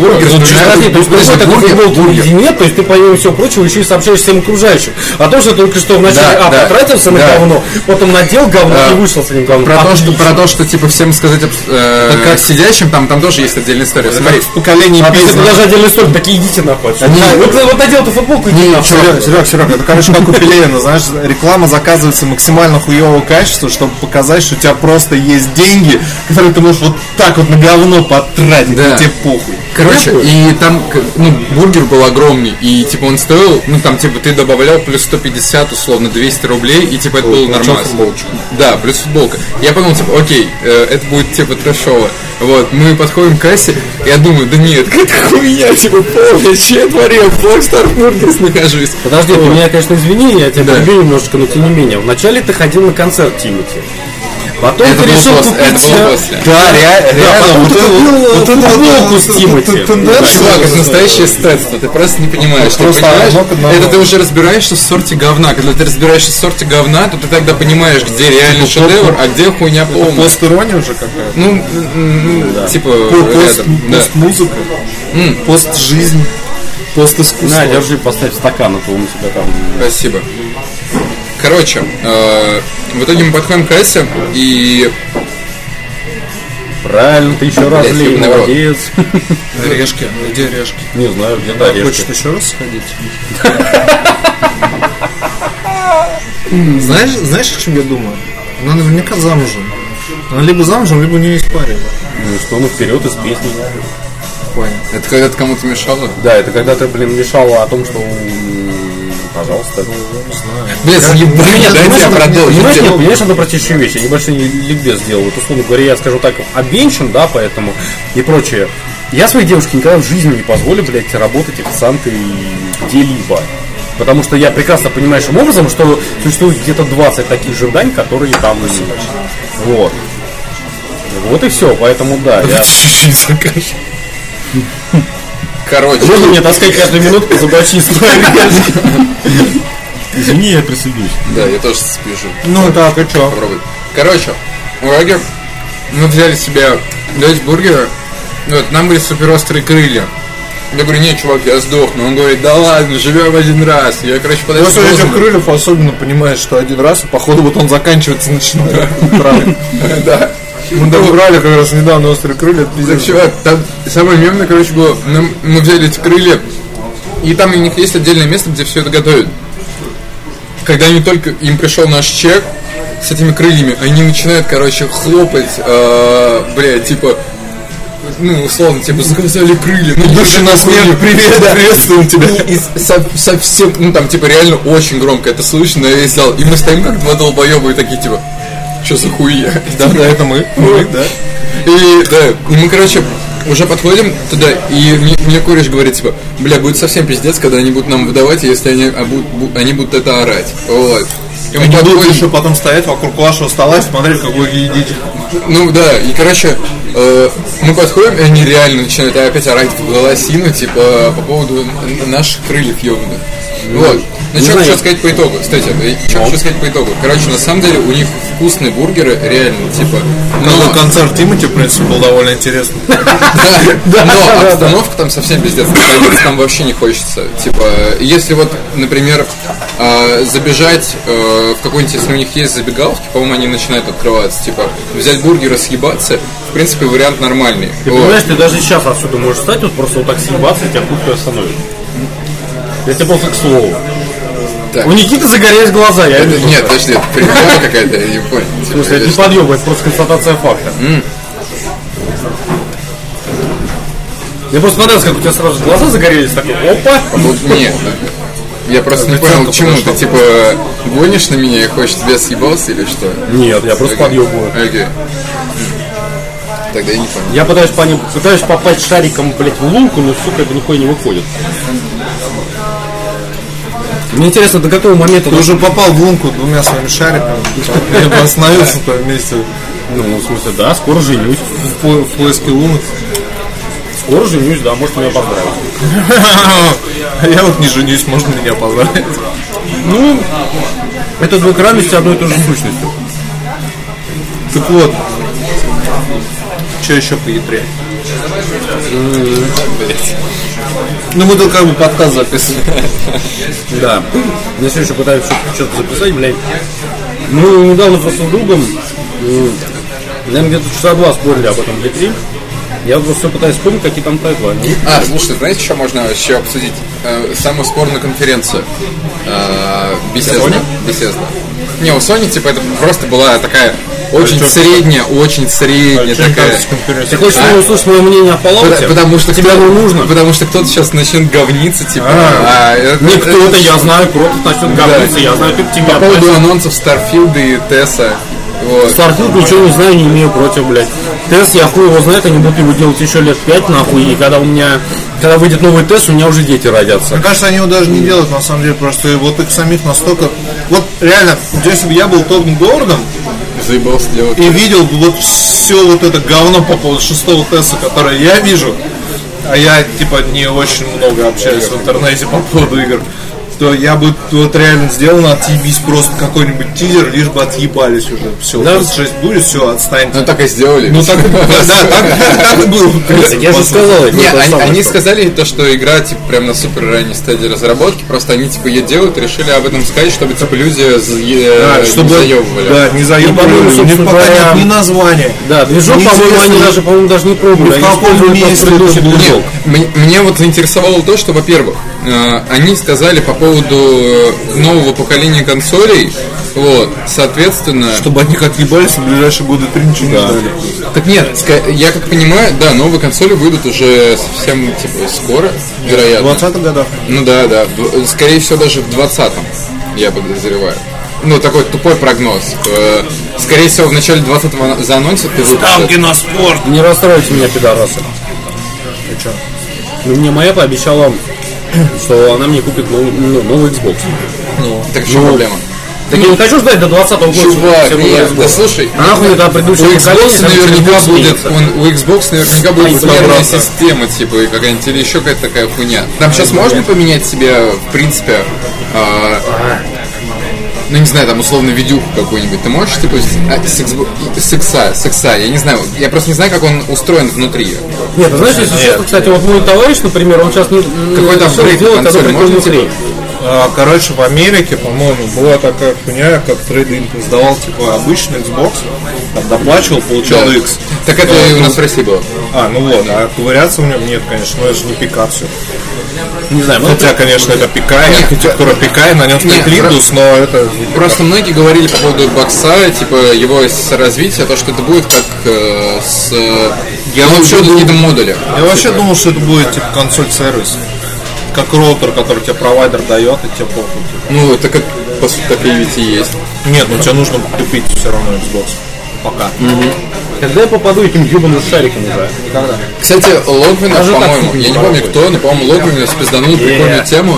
Бургер, Ну, то бургер, футболки бургер. или нет, то есть ты помимо всего прочего еще и сообщаешь всем окружающим о том, что только что вначале Да, а, да, потратился на да. говно, потом надел говно Да. и вышел с этим говном. Про то, что, Отлично. про то, что, типа, всем сказать, э, Так как- сидящим, там, там тоже есть отдельная история. Смотри, в поколении А ты пизда. даже отдельный столик, такие идите нахуй. Они- А, Вот, вот надел эту футболку, иди нахуй. Серег, Серег, Серег, это, короче, как у Пелевина, знаешь, реклама заказывается максимально хуевого качества, чтобы показать, что у тебя просто есть деньги, которые ты можешь вот так вот на говно потратить, Да. и тебе похуй. Короче, и там, ну, бургер был огромный, и, типа, он стоил, ну, там, типа, ты добавлял плюс 150, условно, 200 рублей, и, типа, это было нормально. Да, плюс футболка. Я подумал, типа, окей, э, это будет, типа, трэшово. Вот, мы подходим к кассе, я думаю, да нет, [laughs] какая хуйня, типа, полная, че я творил, в Blackstar Burgers нахожусь. Подожди, ты меня, конечно, извини, я тебя Да. немножечко, но тем не менее. Вначале ты ходил на концерт Тимати. Потом Это ты было решил после, купить... это было после. Да, реально, потом вот ты это купил, вот- э, вот это вот- футболку с вот- Тимати. вот- вот- Да, да, Чувак, это настоящее эстетство, ты просто не понимаешь. Ты понимаешь, это ты уже разбираешься в сорте говна. Когда ты разбираешься в сорте говна, то ты тогда понимаешь, где реальный шедевр, а где хуйня полная. Пост-ирония уже какая-то. Ну, типа, Пост. Да. пост-музыка, пост-жизнь, пост-искусство. На, держи, поставь стакан, а то он у тебя там... Спасибо. Короче, э, в итоге мы подходим к кассе, и Правильно, ты еще раз лей, молодец. Орешки, где орешки? Не знаю, где-то орешки. Хочешь еще раз сходить? Знаешь, знаешь, о чем я думаю? Она наверняка замужем. Она либо замужем, либо у нее есть парень. Ну что, ну вперед из песни. Понял. это когда ты кому-то мешала? Да, это когда ты, блин, мешала о том, что Пожалуйста. Блядь, заебали, Нет, дайте я продолжу. Понимаешь, тему. нет, понимаешь, надо простейшую вещь. Я небольшой ликбез сделал. Вот, условно говоря, я скажу так, обвенчан, да, поэтому и прочее. Я своей девушке никогда в жизни не позволю, блядь, работать официантой где-либо. Потому что я прекрасно понимаю образом, что существует где-то 20 таких же дань, которые там Вот. Вот и все, поэтому да. Я... [laughs] Короче, Можно мне таскать каждую минутку зубочистку? Извини, я присоединюсь. да, я тоже спешу. Ну так, и что? попробовать. Короче, итоге мы взяли себе 10 бургеров. Вот, нам были супер острые крылья. Я говорю, нет, чувак, я сдохну. Он говорит, да ладно, живем один раз. Я, короче, подошел. После этих крыльев особенно понимаешь, что один раз, и походу вот он заканчивается начинает. [laughs] Да. Мы даже брали как раз недавно острые крылья. Так, чувак, там самое мемное, короче, было, нам- мы взяли эти крылья, и там у них есть отдельное место, где все это готовят. Когда они только, им пришел наш чек с этими крыльями, они начинают, короче, хлопать, э, бля, типа, ну, условно, типа, заказали крылья. Ну, Души на смерть, привет, приветствуем тебя. И со- совсем, ну там типа реально очень громко это слышно на весь зал. И мы стоим как два долбоеба и такие типа, что за хуйня? Да, да, это мы. Мы, да. И да, и мы, короче, уже подходим туда, и мне, мне кореш говорит, типа, бля, будет совсем пиздец, когда они будут нам выдавать, если они, а будут- бу- они будут это орать. Вот. И мы Они будут подходим- еще потом стоять вокруг вашего стола и смотреть, как вы едите. Ну да, и короче, э, мы подходим, и они реально начинают опять орать в голосину, типа, по поводу наших крыльев ебаных. Вот. Ну что знаю. хочу сказать по итогу, кстати, что хочу сказать по итогу. Короче, на самом деле у них вкусные бургеры, реально, типа. Но Но, концерт Тимати, в принципе, был довольно интересный. да, [laughs] но обстановка там совсем пиздец. Там вообще не хочется. Типа, если вот, например, э, забежать э, в какой-нибудь, если у них есть забегаловки, по-моему, они начинают открываться. Типа, взять бургер и съебаться, в принципе, вариант нормальный. Ты понимаешь, ты даже сейчас отсюда можешь встать, вот просто вот так съебаться, тебя куртка остановит. Я тебе просто к слову. Так. У Никиты загорелись глаза, я Это- нет, подожди, это прикольная какая-то, я не понял. Смысле, это не подъем, это просто констатация факта. Мне просто понравилось, как у тебя сразу глаза загорелись, такой, опа! Вот нет, я просто не понял, к чему ты, типа, гонишь на меня и хочешь тебя съебался или что? Нет, я просто подъебываю. Окей. Тогда я не понял. Я пытаюсь, по ним, пытаюсь попасть шариком, блядь, в лунку, но, сука, это нихуя не выходит. Мне интересно, до какого момента... Ты уже попал в лунку двумя своими шариками. Я бы остановился в том месте Ну, в смысле, да, скоро женюсь. в по- в поиске лунок. Скоро женюсь, да, может меня поздравить. Я вот не женюсь, можно меня поздравить. Ну, это две крайности одной и той же сущностью. Так вот, что еще по ядре? Ну мы как бы подкаст записываем. [laughs] Да. Я все еще пытаюсь что- что-то записать, блядь. Мы недавно просто с другом, наверное, где-то часа два спорили об этом Е3. Я просто пытаюсь вспомнить, какие там тайтлы. Они- А, слушай, знаете, что можно еще обсудить? Э, самую спорную конференцию. Э, Bethesda. Bethesda. Не, у Sony, типа, это просто была такая очень чё- средняя, очень средняя Чем такая. Ты хочешь А? услышать мое мнение о Потому, Fallout? потому что тебе оно нужно? Потому что кто-то сейчас начнет говниться, типа. А. а, это- Не кто-то, это- я знаю, кто-то начнет говниться, я знаю, как к тебе По поводу относится. анонсов Starfield а и TES а. Вот. Starfield ничего не знаю, не имею против, блядь. Тест, я хуй его знает, они будут его делать еще лет пять, нахуй, и когда у меня, когда выйдет новый тест, у меня уже дети родятся. Мне кажется, они его даже не делают, на самом деле, просто вот их самих настолько... Вот реально, если бы я был Томом Говардом Заебался делать. и видел вот все вот это говно по поводу шестого теста, которое я вижу, а я типа не очень много общаюсь в интернете по поводу игр, то я бы вот реально сделал на отъебись просто какой-нибудь тизер, лишь бы отъебались уже. Все, Да. 6 будет, все, отстаньте. Ну так и сделали. Ну так, да, и было. Я же сказал, это Не, то они, сказали то, что игра типа прям на супер ранней стадии разработки, просто они типа ее делают, решили об этом сказать, чтобы типа люди не чтобы, заебывали. да, не заебывали. пока нет ни названия. Да, движок, по-моему, они Неизвестно, даже, по-моему, даже не пробовали. ни в каком месте мне вот заинтересовало то, что, во-первых, э, они сказали по поводу э, нового поколения консолей, Вот, соответственно... Чтобы от них отъебались в ближайшие годы три ничего не ждали. Так нет, я как понимаю, да, новые консоли выйдут уже совсем, типа, скоро, В вероятно. 20-х годах. Ну да, да, в- скорее всего даже в 20-м, я подозреваю. Ну, такой тупой прогноз. Э, Скорее всего, в начале 20-го заанонсят и выпустят. на спорт! Не расстроите меня, пидорасы. Ты чё? Ну, мне моя пообещала, что она мне купит новый, ну, новый Xbox. Так в чем проблема? Так я не хочу ждать до 20 года. Чувак, нет, да слушай, А нахуй это у предыдущее поколение, Xbox наверняка будет, он, у Xbox наверняка будет брата. система, типа, и какая-нибудь, или еще какая-то такая хуйня. Там сейчас можно поменять себе, в принципе, а, ну не знаю, там условно видюху какую-нибудь. Ты можешь, типа, с, а, с, Xbox- с X, с X, я не знаю, я просто не знаю, как он устроен внутри. Нет, ты знаешь, если честно, кстати, вот мой товарищ, например, он сейчас не Какой-то апгрейд сделать консоли одну можно, типа? А, Короче, в Америке, по-моему, была такая хуйня, как трейдинг сдавал типа обычный Xbox, там доплачивал, получал Да. X. Так это и у нас в России было. А, ну вот, а ковыряться в нем нет, конечно, но это же не ПК все. Не знаю, ну, Хотя, конечно, это ПК, и архитектура ПК, и на нем стоит Windows, но это... Просто многие говорили по поводу бокса, типа его развития, то, что это будет как э, с... э, Я ну, вообще думал- какие-то модули. Я вообще думал, что это будет типа консоль-сервис. Как роутер, который тебе провайдер дает, и тебе похуй. типа. Ну, так как по сути так и ведь и есть. Нет, ну тебе нужно купить все равно Xbox. Пока. когда я попаду этим ебаным шариком уже? Когда? Кстати, Логвинов, по-моему, я не помню кто, но, по-моему, Логвинов спизданул прикольную тему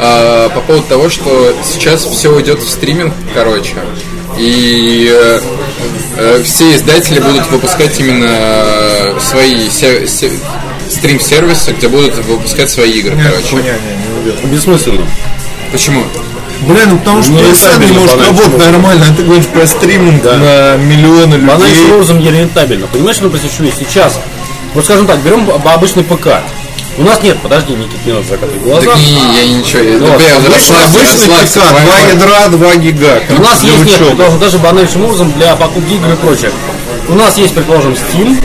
а, по поводу того, что сейчас все уйдет в стриминг, короче. И э, э, все издатели будут выпускать именно э, свои се- се- стрим-сервисы, где будут выпускать свои игры, короче. Хуйня, не, не уверен. Бессмысленно. Почему? Блин, ну потому что Ну, не рентабельно может банально, работать нормально, а ты говоришь про стриминг на миллионы людей. Банальным образом нерентабельно. Понимаешь, ну, просто что сейчас, вот скажем так, берем обычный ПК. У нас нет, подожди, Никит, не надо закатывать глаза. Так не, я ничего. я- Ну, бля, обычный- Обычный ПК, 2 поймай. ядра, 2 гига. У нас есть, нет, даже банальным образом для покупки игр и прочее. У нас есть, предположим, Steam.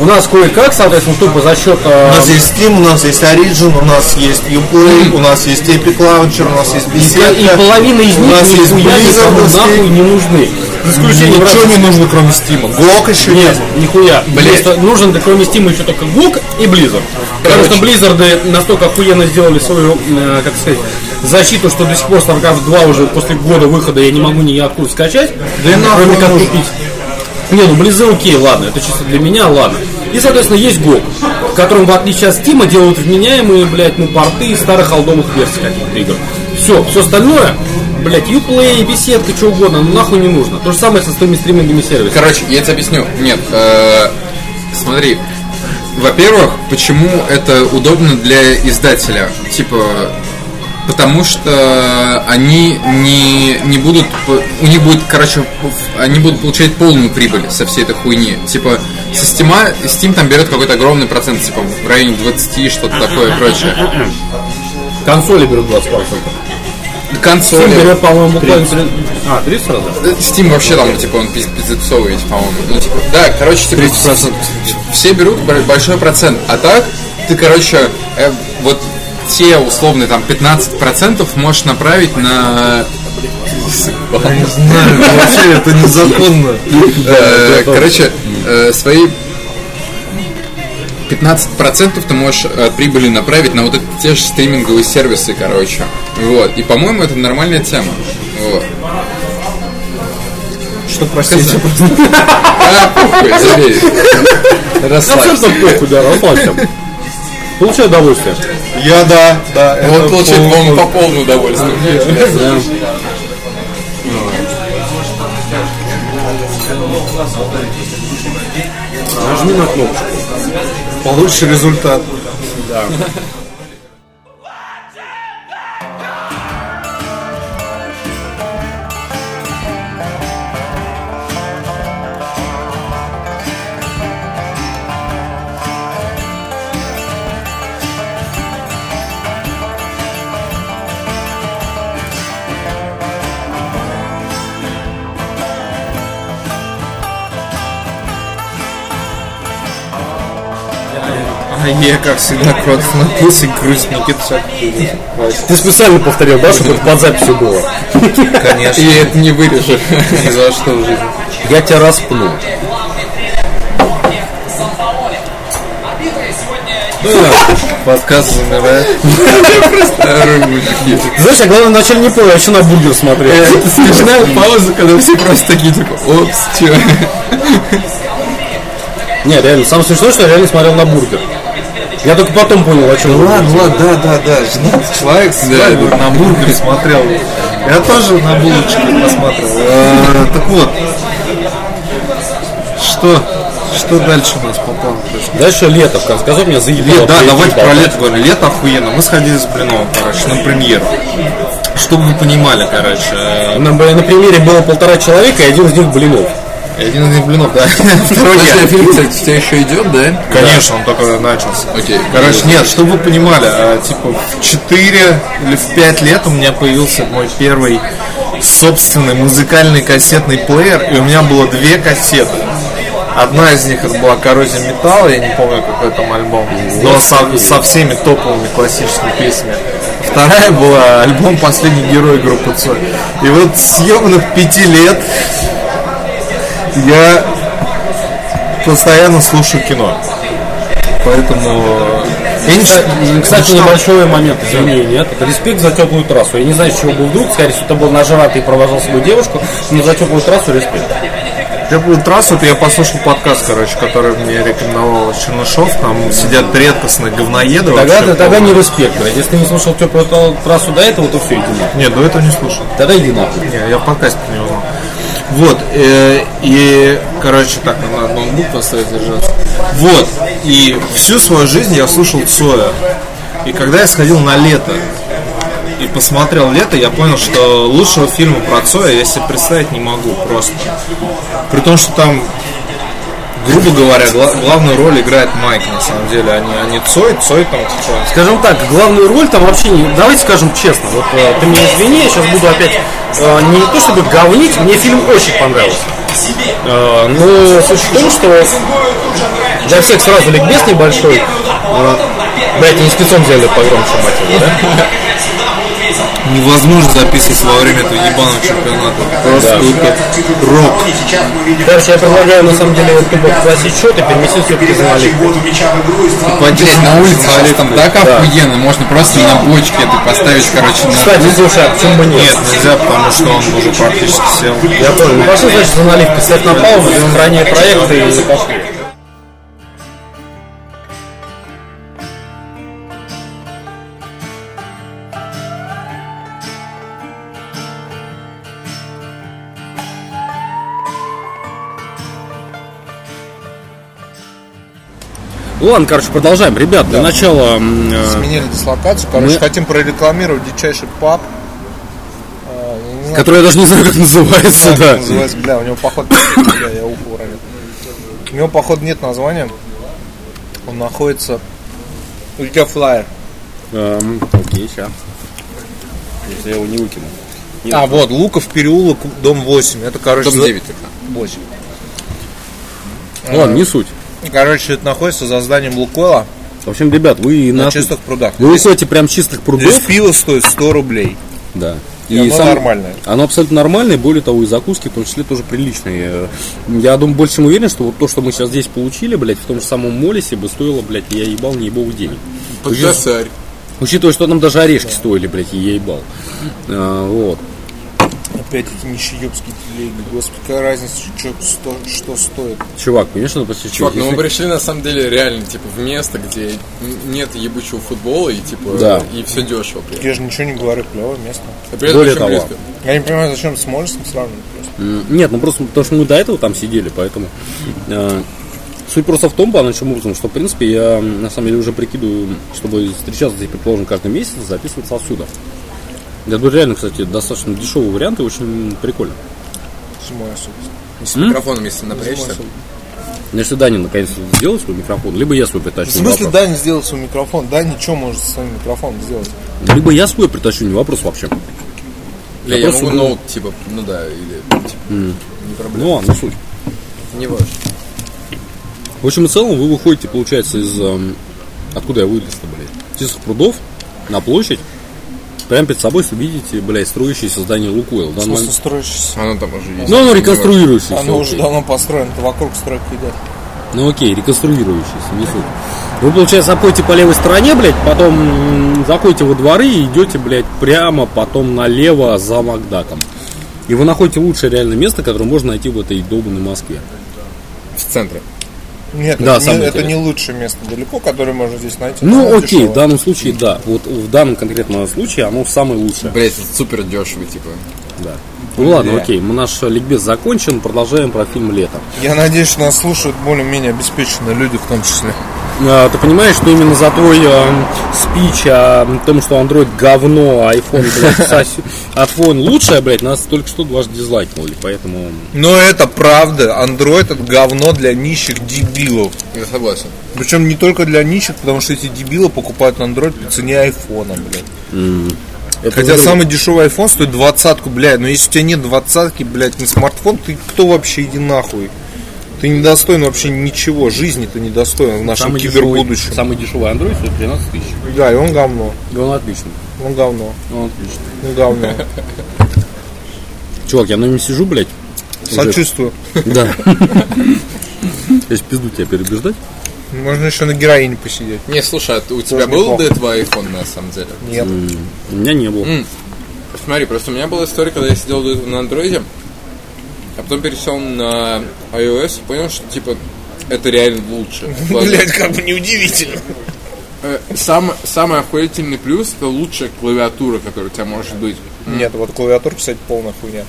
У нас кое-как, соответственно, тупо за счет... э, У нас есть Steam, у нас есть Origin, у нас есть Uplay, у нас есть Epic Launcher, у нас есть и, беседка. и половина из у них нас есть Blizzardовский. нахуй не нужны. За исключением Ничего не нужно, кроме Steam. GOG еще Нет, есть. нихуя. Блядь. Просто нужен, да, кроме Steam, еще только GOG и Blizzard. Потому что Blizzard настолько охуенно сделали свою, э, как сказать, защиту, что до сих пор StarCraft 2 уже после года выхода я не могу ни откуда скачать. Да и нахуй кроме как купить. Не, ну Blizzard окей, ладно, это чисто для меня, ладно. И, соответственно, есть GOG, в котором, в отличие от Steam, делают вменяемые, блядь, ну, порты из старых алдомых версий каких-то игр. Все, все остальное, блядь, Uplay, беседка, что угодно, ну нахуй не нужно. То же самое со своими стриминговыми сервисами. Короче, я тебе объясню. Нет, э, смотри. Во-первых, почему это удобно для издателя? Типа, потому что они не, не будут, у них будет, короче, они будут получать полную прибыль со всей этой хуйни. Типа, со Steam, Steam там берет какой-то огромный процент, типа, в районе 20, что-то такое и прочее. Консоли берут 20%. Консоли. Steam берет, по-моему, буквально... три- А, 30 сразу? Steam вообще там, типа, он пиз- пиздецовый, по-моему. Ну, типа, да, короче, типа, 30%. все берут бо- большой процент. А так, ты, короче, э, вот те условные там 15% можешь направить на Я не знаю, вообще это незаконно. Э, Короче, э, свои 15% ты можешь от прибыли направить на вот эти те же стриминговые сервисы, короче. Вот. И, по-моему, это нормальная тема. Вот. Что, простите? А, похуй, забей. Расслабься. Абсолютно похуй, да, расслабься. Получай удовольствие. Я да, да. Он это получает, пол- по-моему, по полному удовольствие. Нажми на кнопку. получше результат. А я, как всегда, против напился, грусть Никита Шаков. Ты специально повторил, да, чтобы под записью было? Конечно. И это не вырежешь. Ни за что в жизни. Я тебя распну. Подкаст замирает. Знаешь, я главное вначале не понял, я еще на бургер смотрел. Это смешная пауза, когда все просто такие, типа, опс, чё? Не, реально, самое смешное, что я реально смотрел на бургер. Я только потом понял, о чем вы Ладно, ладно, да, да, да. Женатый человек с Да, свадьбы на бургер смотрел. Я тоже на булочки посмотрел. Э, Так вот. Что? Что дальше у нас по плану происходит? Дальше лето, в конце концов, меня заебало. Да, про давайте про лето говорю. Лето охуенно. Мы сходили с Блиновым, короче, на премьеру. Чтобы вы понимали, короче. э, На, на примере было полтора человека, и один из них блинов. Один из них Блинов, да. Второй я. фильм, кстати, у тебя еще идет, да? Конечно, он только начался. Окей. Короче, нет, чтобы вы понимали, а, типа в 4 или в 5 лет у меня появился мой первый собственный музыкальный кассетный плеер, и у меня было две кассеты. Одна из них это была коррозия металла, я не помню какой там альбом, но со, со всеми топовыми классическими песнями. Вторая была альбом «Последний герой» группы Цой. И вот с ебаных пяти лет я постоянно слушаю кино. Поэтому... Не читаю- Кстати, читал- небольшой момент, извини, нет. Это респект за теплую трассу. Я не знаю, с чего был вдруг, скорее всего, это был нажратый и провожал свою девушку, но за теплую трассу респект. Теплую трассу, это я послушал подкаст, короче, который мне рекомендовал Чернышов. Там сидят редкостные говноеды. Тогда, вообще. тогда не респект, блядь. Если ты не слушал теплую тра- трассу до этого, то все, иди нахуй. Нет, до этого не слушал. Тогда иди нахуй. Не, я в подкасте не узнал. Вот, э, и, короче, так, надо ноутбук поставить держаться. Вот, и всю свою жизнь я слушал Цоя. И когда я сходил на лето и посмотрел лето, я понял, что лучшего фильма про Цоя я себе представить не могу просто. При том, что там, грубо говоря, гла- главную роль играет Майк, на самом деле, а не, а не Цой. Цой там, типа, Скажем так, главную роль там вообще не... Давайте скажем честно. Вот э, ты меня извини, я сейчас буду опять э, не то чтобы говнить, мне фильм очень понравился. Э, но суть в том, что для всех сразу ликбез небольшой. Э, блять, они спецом сделали погромче, мать его, да? Невозможно записывать во время этого ебаного чемпионата. Просто это рок. Короче, я предлагаю на самом деле тупо попросить счет и переместить все-таки за наливку. Блять, на улице сейчас там так охуенно, можно просто на бочке это поставить, короче, на... Кстати, слушай, а почему бы нет? Нет, нельзя, потому что он уже практически сел. Я понял. Ну пошли, значит, за наливкой. Ставь на паузу, сохраняй проект и пошли. Ладно, короче, продолжаем. Ребят, для начала... э, Сменили дислокацию. Короче, Мы- хотим прорекламировать дичайший паб. А, я не знаю, Который я даже не знаю, как называется, да. он называется. Бля, у него походу... Бля, я ухо уронил. У него, походу, нет названия. Он находится... У тебя флайер. Эм, Окей, сейчас. Если я его не выкину. А, вот, Луков переулок, дом 8. Это, короче, Дом за- 9 это. 8. Ладно, не суть. Короче, это находится за зданием Лукойла В общем, ребят, вы на на... чистых прудах. Вы выходите прям чистых прудов. Здесь пиво стоит 100 рублей. Да. И оно нормальное. Оно абсолютно нормальное, более того, и закуски в том числе тоже приличные. Я думаю, больше чем уверен, что вот то, что мы сейчас здесь получили, блядь, в том же самом Молисе бы стоило, блядь, я ебал не ебовых денег. Косарь. Учитывая, что нам даже орешки стоили, блядь, и я ебал. А, вот. Опять эти нищеёбские телеги. Господи, какая разница, что, что, что стоит. Чувак, что почти Чувак, ну мы пришли на самом деле реально типа в место, где нет ебучего футбола и типа Да. и все дешево. Этом. Я же ничего не говорю, клевое место. И при этом Более очень того. близко. Я не понимаю, зачем с Моллисом сравнивать просто. Нет, ну просто потому что мы до этого там сидели, поэтому э, суть просто в том, по начальному образом, что в принципе я на самом деле уже прикидываю, чтобы встречаться здесь, предположим, каждый месяц, записываться отсюда. Это будет реально, кстати, достаточно дешевый вариант и очень прикольно. Зимой особенно. И с микрофоном, если напрячься. Но если Даня наконец сделает свой микрофон, либо я свой притащу. В смысле вопрос. Даня сделал свой микрофон? Даня что может со своим микрофоном сделать? Либо я свой притащу, не вопрос вообще. Бля, Я я просто могу ноут, типа, ну да, или типа, не проблема. Ну ладно, суть. Не важно. В общем и целом вы выходите, получается, из эм, Откуда я вылез-то, блядь? Тисовых прудов на площадь. Прямо перед собой видите, блядь, строящееся здание Лукойл. В смысле, строящийся? Оно там уже есть. Ну, оно реконструирующееся. Оно уже давно построено, это вокруг стройки идет. Ну окей, реконструирующийся, не суть. Вы, получается, заходите по левой стороне, блядь, потом заходите во дворы и идете, блядь, прямо потом налево за Макдаком. И вы находите лучшее реальное место, которое можно найти в этой долбанной Москве. В центре. Нет, Да, это, не, это не лучшее место далеко, которое можно здесь найти. Ну окей, дешевое. в данном случае да. Вот в данном конкретном случае оно самое лучшее. Блять, это супер дешево, типа. Да. Ну ладно, окей, мы наш ликбез закончен, продолжаем про фильм «Лето». Я надеюсь, что нас слушают более-менее обеспеченные люди в том числе. А, Ты понимаешь, что именно за твой э, спич о том, что Android говно, а iPhone, блядь, [laughs] соси- iPhone лучшее, блядь, нас только что дважды дизлайкнули, поэтому... Но это правда. Android это говно для нищих дебилов. Я согласен. Причем не только для нищих, потому что эти дебилы покупают Android по цене айфона, блядь. Это Хотя уже- самый дешевый iPhone стоит двадцатку, блядь. Но если у тебя нет двадцатки, блядь, на смартфон, ты кто вообще, иди нахуй. Ты не достоин вообще ничего, жизни ты не достоин в нашем самый дешевый, кибербудущем. самый дешевый Android стоит 13 тысяч. Да, и он говно. И он отличный. Он говно. Он отличный. Он говно. Чувак, я на нем сижу, блядь. Сочувствую. Да. Я ж пизду тебя переубеждать. Можно еще на героине посидеть. Не, слушай, а у тебя был до этого iPhone на самом деле? Нет. У меня не было. Смотри, просто у меня была история, когда я сидел на андроиде, а потом пересел на iOS и понял, что типа это реально лучше. [laughs] Блять, как бы неудивительно. Э, Сам, самый охуительный плюс это лучшая клавиатура, которая у тебя может быть. Нет, вот клавиатура, кстати, полная хуйня.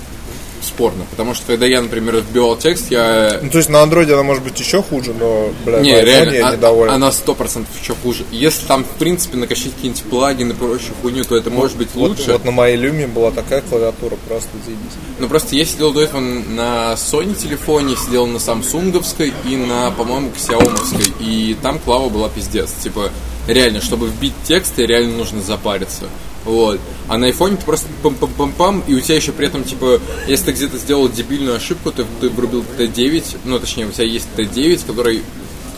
Спорно. Потому что когда я, например, вбивал текст, я Ну, то есть на андроиде она может быть еще хуже, но, блядь, Не, реально, я а- недоволен. она сто процентов еще хуже. Если там, в принципе, накачать какие-нибудь плагины и прочую хуйню, то это может быть Вот, лучше. вот на моей люме была такая клавиатура, просто заебись. Но просто я сидел до этого на Sony телефоне, сидел на самсунговской и на, по-моему, ксиаомовской. И там клава была пиздец. Типа, реально, чтобы вбить тексты, реально нужно запариться. Вот. А на айфоне ты просто пам-пам-пам-пам, и у тебя еще при этом, типа, если ты где-то сделал дебильную ошибку, ты, ты врубил Т9, ну, точнее, у тебя есть Т9, который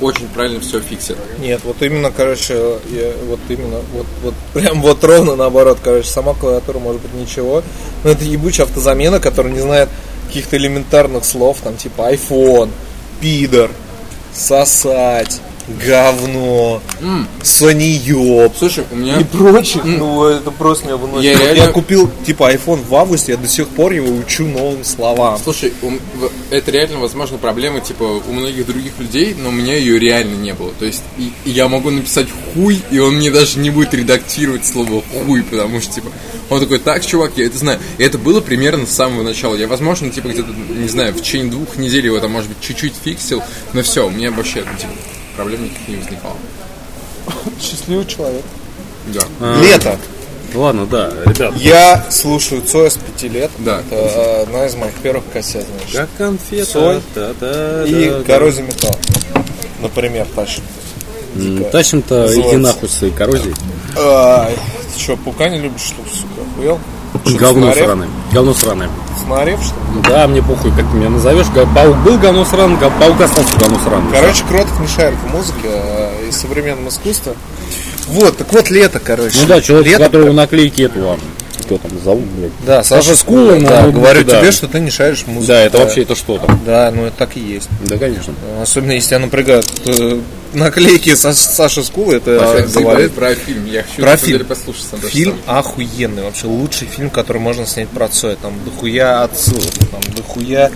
очень правильно все фиксит. Нет, вот именно, короче, я, вот именно, вот, вот [laughs] прям вот ровно наоборот, короче, сама клавиатура может быть ничего, но это ебучая автозамена, которая не знает каких-то элементарных слов, там типа iPhone, пидор, сосать, говно, саниёб Слушай, у меня... и прочих, ну это просто меня выносит. Я реально- я купил типа iPhone в августе, я до сих пор его учу новым словам. Слушай, у это реально, возможно, проблема, типа, у многих других людей, но у меня ее реально не было. То есть, и я могу написать хуй, и он мне даже не будет редактировать слово хуй, потому что, типа, он такой, так, чувак, я это знаю. И это было примерно с самого начала. Я, возможно, типа, где-то, не знаю, в течение двух недель его там, может быть, чуть-чуть фиксил, но все, у меня вообще, ну, типа, проблем никаких не возникало. Счастливый человек. Да. Лето. Ладно, да, ребят. Я слушаю Цоя с пяти лет. Да. Это одна из моих первых кассет, значит. Как конфета. Соль Та-та-та. И коррозия металла. Например, тащим. Тащим-то, иди нахуй с коррозией. Ай, ты что, паука не любишь, что сука? Охуел? Говно снарев? сраное. Говно сраное. Снарев, что ли? Да, мне похуй, как ты меня назовешь. Паук был говно сраный, паук остался говно сраный. Короче, Кротов не шарит в музыке э, и современном искусстве. Вот, так вот лето, короче. Ну да, человек, у лето, которого наклейки этого, кто там зовут, блядь. Да, Саша Скула, Скула, да, ну, говорю да. тебе, что ты не шаришь в музыке. Да, это вообще это что там? Да, ну это так и есть. Да, конечно. Особенно если тебя напрягают наклейки Саши Скулы, это говорит про фильм. Я хочу, Про фильм. послушать сам Фильм сам. охуенный, вообще лучший фильм, который можно снять про Цоя. Там дохуя отсылок, там дохуя...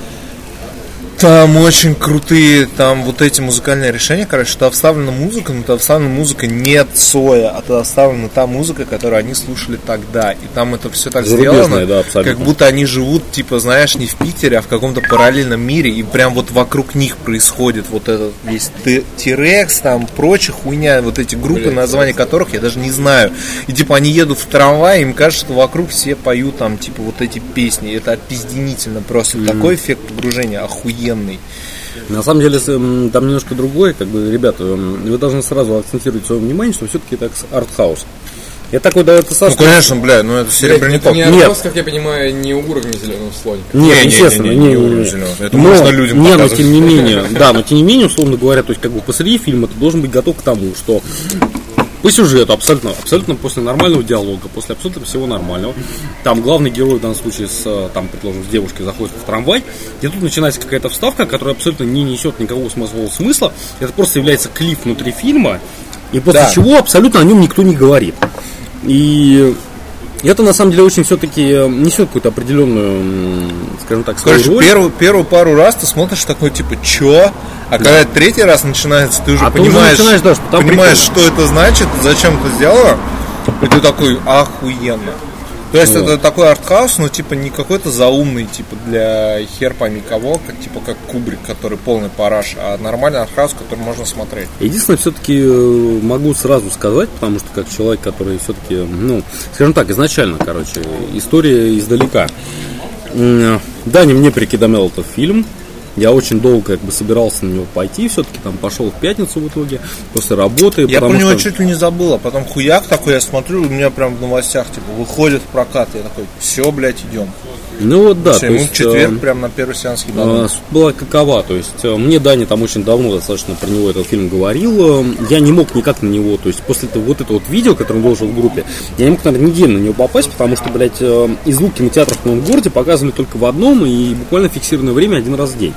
Там очень крутые, там вот эти музыкальные решения, короче, туда вставлена музыка, но туда вставлена музыка не Цоя, а туда вставлена та музыка, которую они слушали тогда. И там это все так сделано, да, абсолютно. как будто они живут, типа, знаешь, не в Питере, а в каком-то параллельном мире, и прям вот вокруг них происходит вот этот весь Тирекс, там, прочая хуйня, вот эти группы, названия которых я даже не знаю. И типа они едут в трамвае, им кажется, что вокруг все поют там, типа, вот эти песни. Это опизденительно просто. Такой эффект погружения охуенный. На самом деле, там немножко другое, как бы, ребята, вы должны сразу акцентировать свое внимание, что все-таки это арт-хаус. Я такой, да, это Ну, Сашка. конечно, бля, ну это серебряный Это топ. не Нет. как я понимаю, не уровня зеленого слоника. Нет, Не, не, естественно, не, не, не, не, уровень не. зелёного. Это Но- можно людям Не, но показывать. тем не менее, [laughs] да, но тем не менее, условно говоря, то есть как бы посреди фильма ты должен быть готов к тому, что по сюжету абсолютно, абсолютно после нормального диалога, после абсолютно всего нормального, там главный герой в данном случае с, э, там, предположим, с девушкой заходит в трамвай, и тут начинается какая-то вставка, которая абсолютно не несет никакого смысла, смысла. это просто является клип внутри фильма, и после Да. чего абсолютно о нем никто не говорит. И это на самом деле очень все-таки несет какую-то определенную, скажем так, свою Короче, роль. первую, первую пару раз ты смотришь такой, типа, чё? А когда третий раз начинается, ты уже А ты уже понимаешь, начинаешь, да, что понимаешь, прикол. что это значит, зачем ты сделала, и ты такой, охуенно. То есть это такой артхаус, но типа не какой-то заумный, типа для хер пойми кого, как типа как Кубрик, который полный параш, а нормальный артхаус, который можно смотреть. Единственное, все-таки могу сразу сказать, потому что как человек, который все-таки, ну, скажем так, изначально, короче, история издалека. М, Даня мне прикидомел этот фильм. Я очень долго как бы собирался на него пойти, все-таки там пошел в пятницу в итоге, после работы. Я про него что- чуть ли не забыл, а потом хуяк такой, я смотрю, у меня прям в новостях, типа, выходит в прокат, я такой, все, блядь, идем. Ну вот да, Все, то есть, в четверг э, прям на первый сеанс А, ебанули. Суть была какова, то есть э, мне Даня там очень давно достаточно про него этот фильм говорил, э, я не мог никак на него, то есть после этого, вот этого вот видео, которое он выложил в группе, я не мог, наверное, неделю на него попасть, потому что, блядь, э, из двух кинотеатров в моем городе показывали только в одном и буквально фиксированное время один раз в день.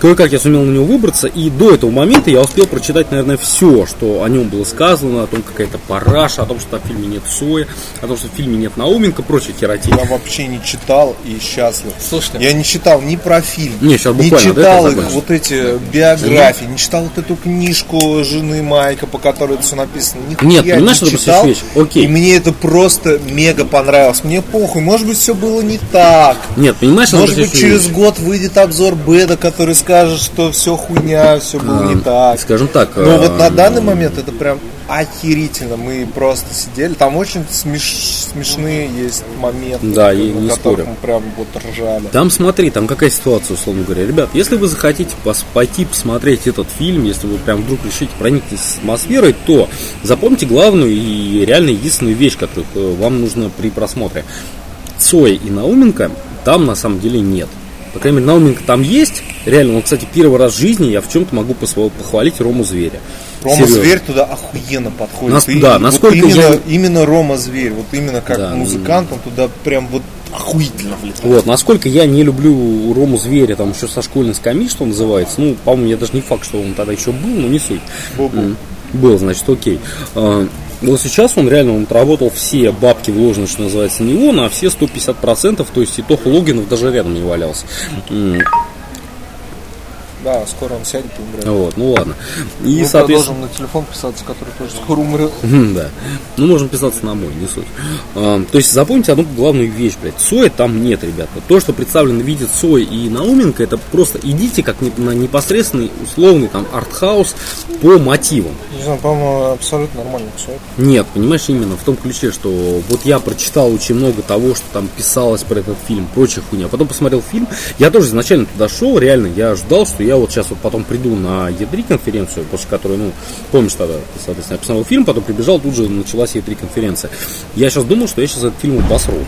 Кое-как я сумел на него выбраться, и до этого момента я успел прочитать, наверное, все, что о нем было сказано, о том, какая-то параша, о том, что в фильме нет Соя, о том, что в фильме нет Науменко, прочая херотень. Я вообще не читал и счастлив. Слушайте. Я не читал ни про фильм, Не, щас не буквально, да, читал это их, вот эти биографии, не читал вот эту книжку жены Майка, по которой это все написано. Нихуя Нет, не понимаешь, это читал, просто вещь. Окей. И мне это просто мега понравилось. Мне похуй, может быть, все было не так. Нет, понимаешь, Может быть, через вещь. год выйдет обзор Беда, который скажет, что все хуйня, все было не так. скажем так, Но вот на данный момент это прям охерительно. Мы просто сидели. Там очень смеш- смешные есть моменты. Да, и не которых спорю. Мы прям вот ржали. Там смотри, там какая ситуация, условно говоря. Ребят, если вы захотите пос- пойти посмотреть этот фильм, если вы прям вдруг решите проникнуться атмосферой, то запомните главную и реально единственную вещь, которую э, вам нужно при просмотре. Цоя и Науменко там на самом деле нет. По крайней мере, Науменко там есть. Реально, он, кстати, первый раз в жизни я в чем-то могу похвалить Рому Зверя. Рома Серьезно. Зверь туда охуенно подходит. Нас- И да, вот насколько именно, я- именно Рома Зверь, вот именно как Да. музыкант, он туда прям вот охуительно влетает. Вот, насколько я не люблю Рому Зверя, там еще со школьной скамьи, что называется. Ну, по-моему, я даже не факт, что он тогда еще был, но не суть. Был, значит, окей. Вот сейчас он реально он отработал все бабки вложенные, что называется, не он, а все 150%, то есть и Тоха Логинов даже рядом не валялся. Да, скоро он сядет и умрет. Вот, ну ладно. И, Мы соответственно... продолжим на телефон писаться, который тоже скоро умрет. Мгм, [laughs] Да. Ну, можем писаться на мой, не суть. А, то есть запомните одну главную вещь, блядь. Цоя там нет, ребята. То, что представлено в виде Цоя и Науменко, это просто идите как на непосредственный, условный там артхаус по мотивам. Не знаю, по-моему, абсолютно нормальный человек. Нет, понимаешь, именно в том ключе, что вот я прочитал очень много того, что там писалось про этот фильм, прочая хуйня. Потом посмотрел фильм, я тоже изначально туда шел, реально, я ждал, что я вот сейчас вот потом приду на Е3 конференцию, после которой, ну, помнишь тогда, соответственно, я посмотрел фильм, потом прибежал, тут же началась Е3 конференция. Я сейчас думал, что я сейчас этот фильм обосру.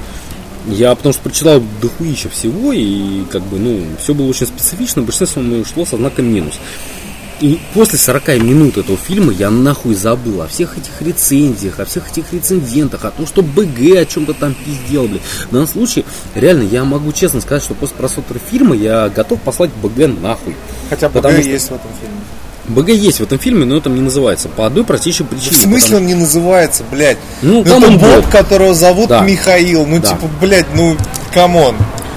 Я потому что прочитал дохуища всего, и как бы, ну, все было очень специфично, большинство мое шло со знаком минус. И после 40 минут этого фильма я нахуй забыл о всех этих рецензиях, о всех этих рецензентах, о том, что БГ о чем-то там пиздел, блин. В данном случае, реально, я могу честно сказать, что после просмотра фильма я готов послать БГ нахуй. Хотя бы Потому что- есть в этом фильме. БГ есть в этом фильме, но это не называется. По одной простейшей причине. В смысле потому- он не называется, блядь? Ну, там это он бот, бот. которого зовут Да. Михаил. Ну, Да. типа, блядь, ну, come on.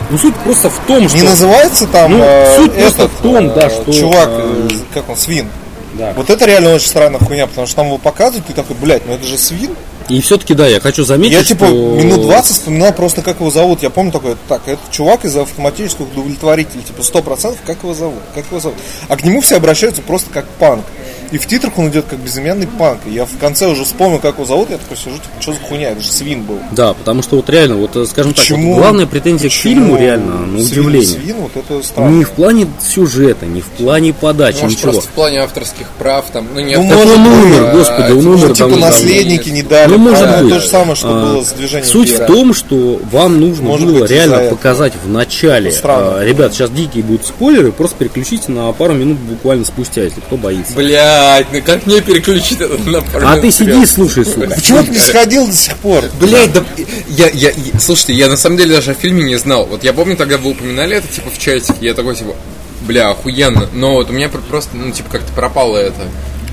Ну, суть просто в том, что... Не называется там Ну, э, суть просто этот, в том, да, э, что, чувак, э, э, как он, свин. Да. Вот это реально очень странная хуйня, потому что там его показывают, ты такой, блядь, ну это же свин. И все-таки, да, я хочу заметить, Я типа что... минут 20 вспоминал просто, как его зовут. Я помню такой, так, этот чувак из автоматических удовлетворителей, типа 100%, как его зовут, как его зовут. А к нему все обращаются просто как панк. И в титрах он идет как безымянный панк. И я в конце уже вспомнил, как его зовут, я такой сижу, типа, что за хуйня, это же свин был. Да, потому что вот реально, вот э, скажем так, Почему? вот главная претензия к Почему фильму реально, на свин- удивление. Свин, вот это странно. Не в плане сюжета, не в плане подачи, Может, ничего. просто в плане авторских прав, там, ну, не Ну, авторских он умер, а, господи, он умер Ну, там типа недавно. наследники не дали. Ну, может быть. То же самое, что А, было с движением Суть Вера. в том, что вам нужно Может было быть, реально этого. показать в начале. Ну, странно. а, ребят, сейчас дикие будут спойлеры, просто переключите на пару минут буквально спустя, если кто боится. Блять, ну как мне переключить это на пару А ты сиди и слушай, сука. Почему ты не сходил до сих пор? Блять, да я, я, я- слушайте, я на самом деле даже о фильме не знал. Вот я помню, тогда вы упоминали это типа в чатике, я такой типа, бля, охуенно. Но вот у меня пр- просто, ну, типа, как-то пропало это.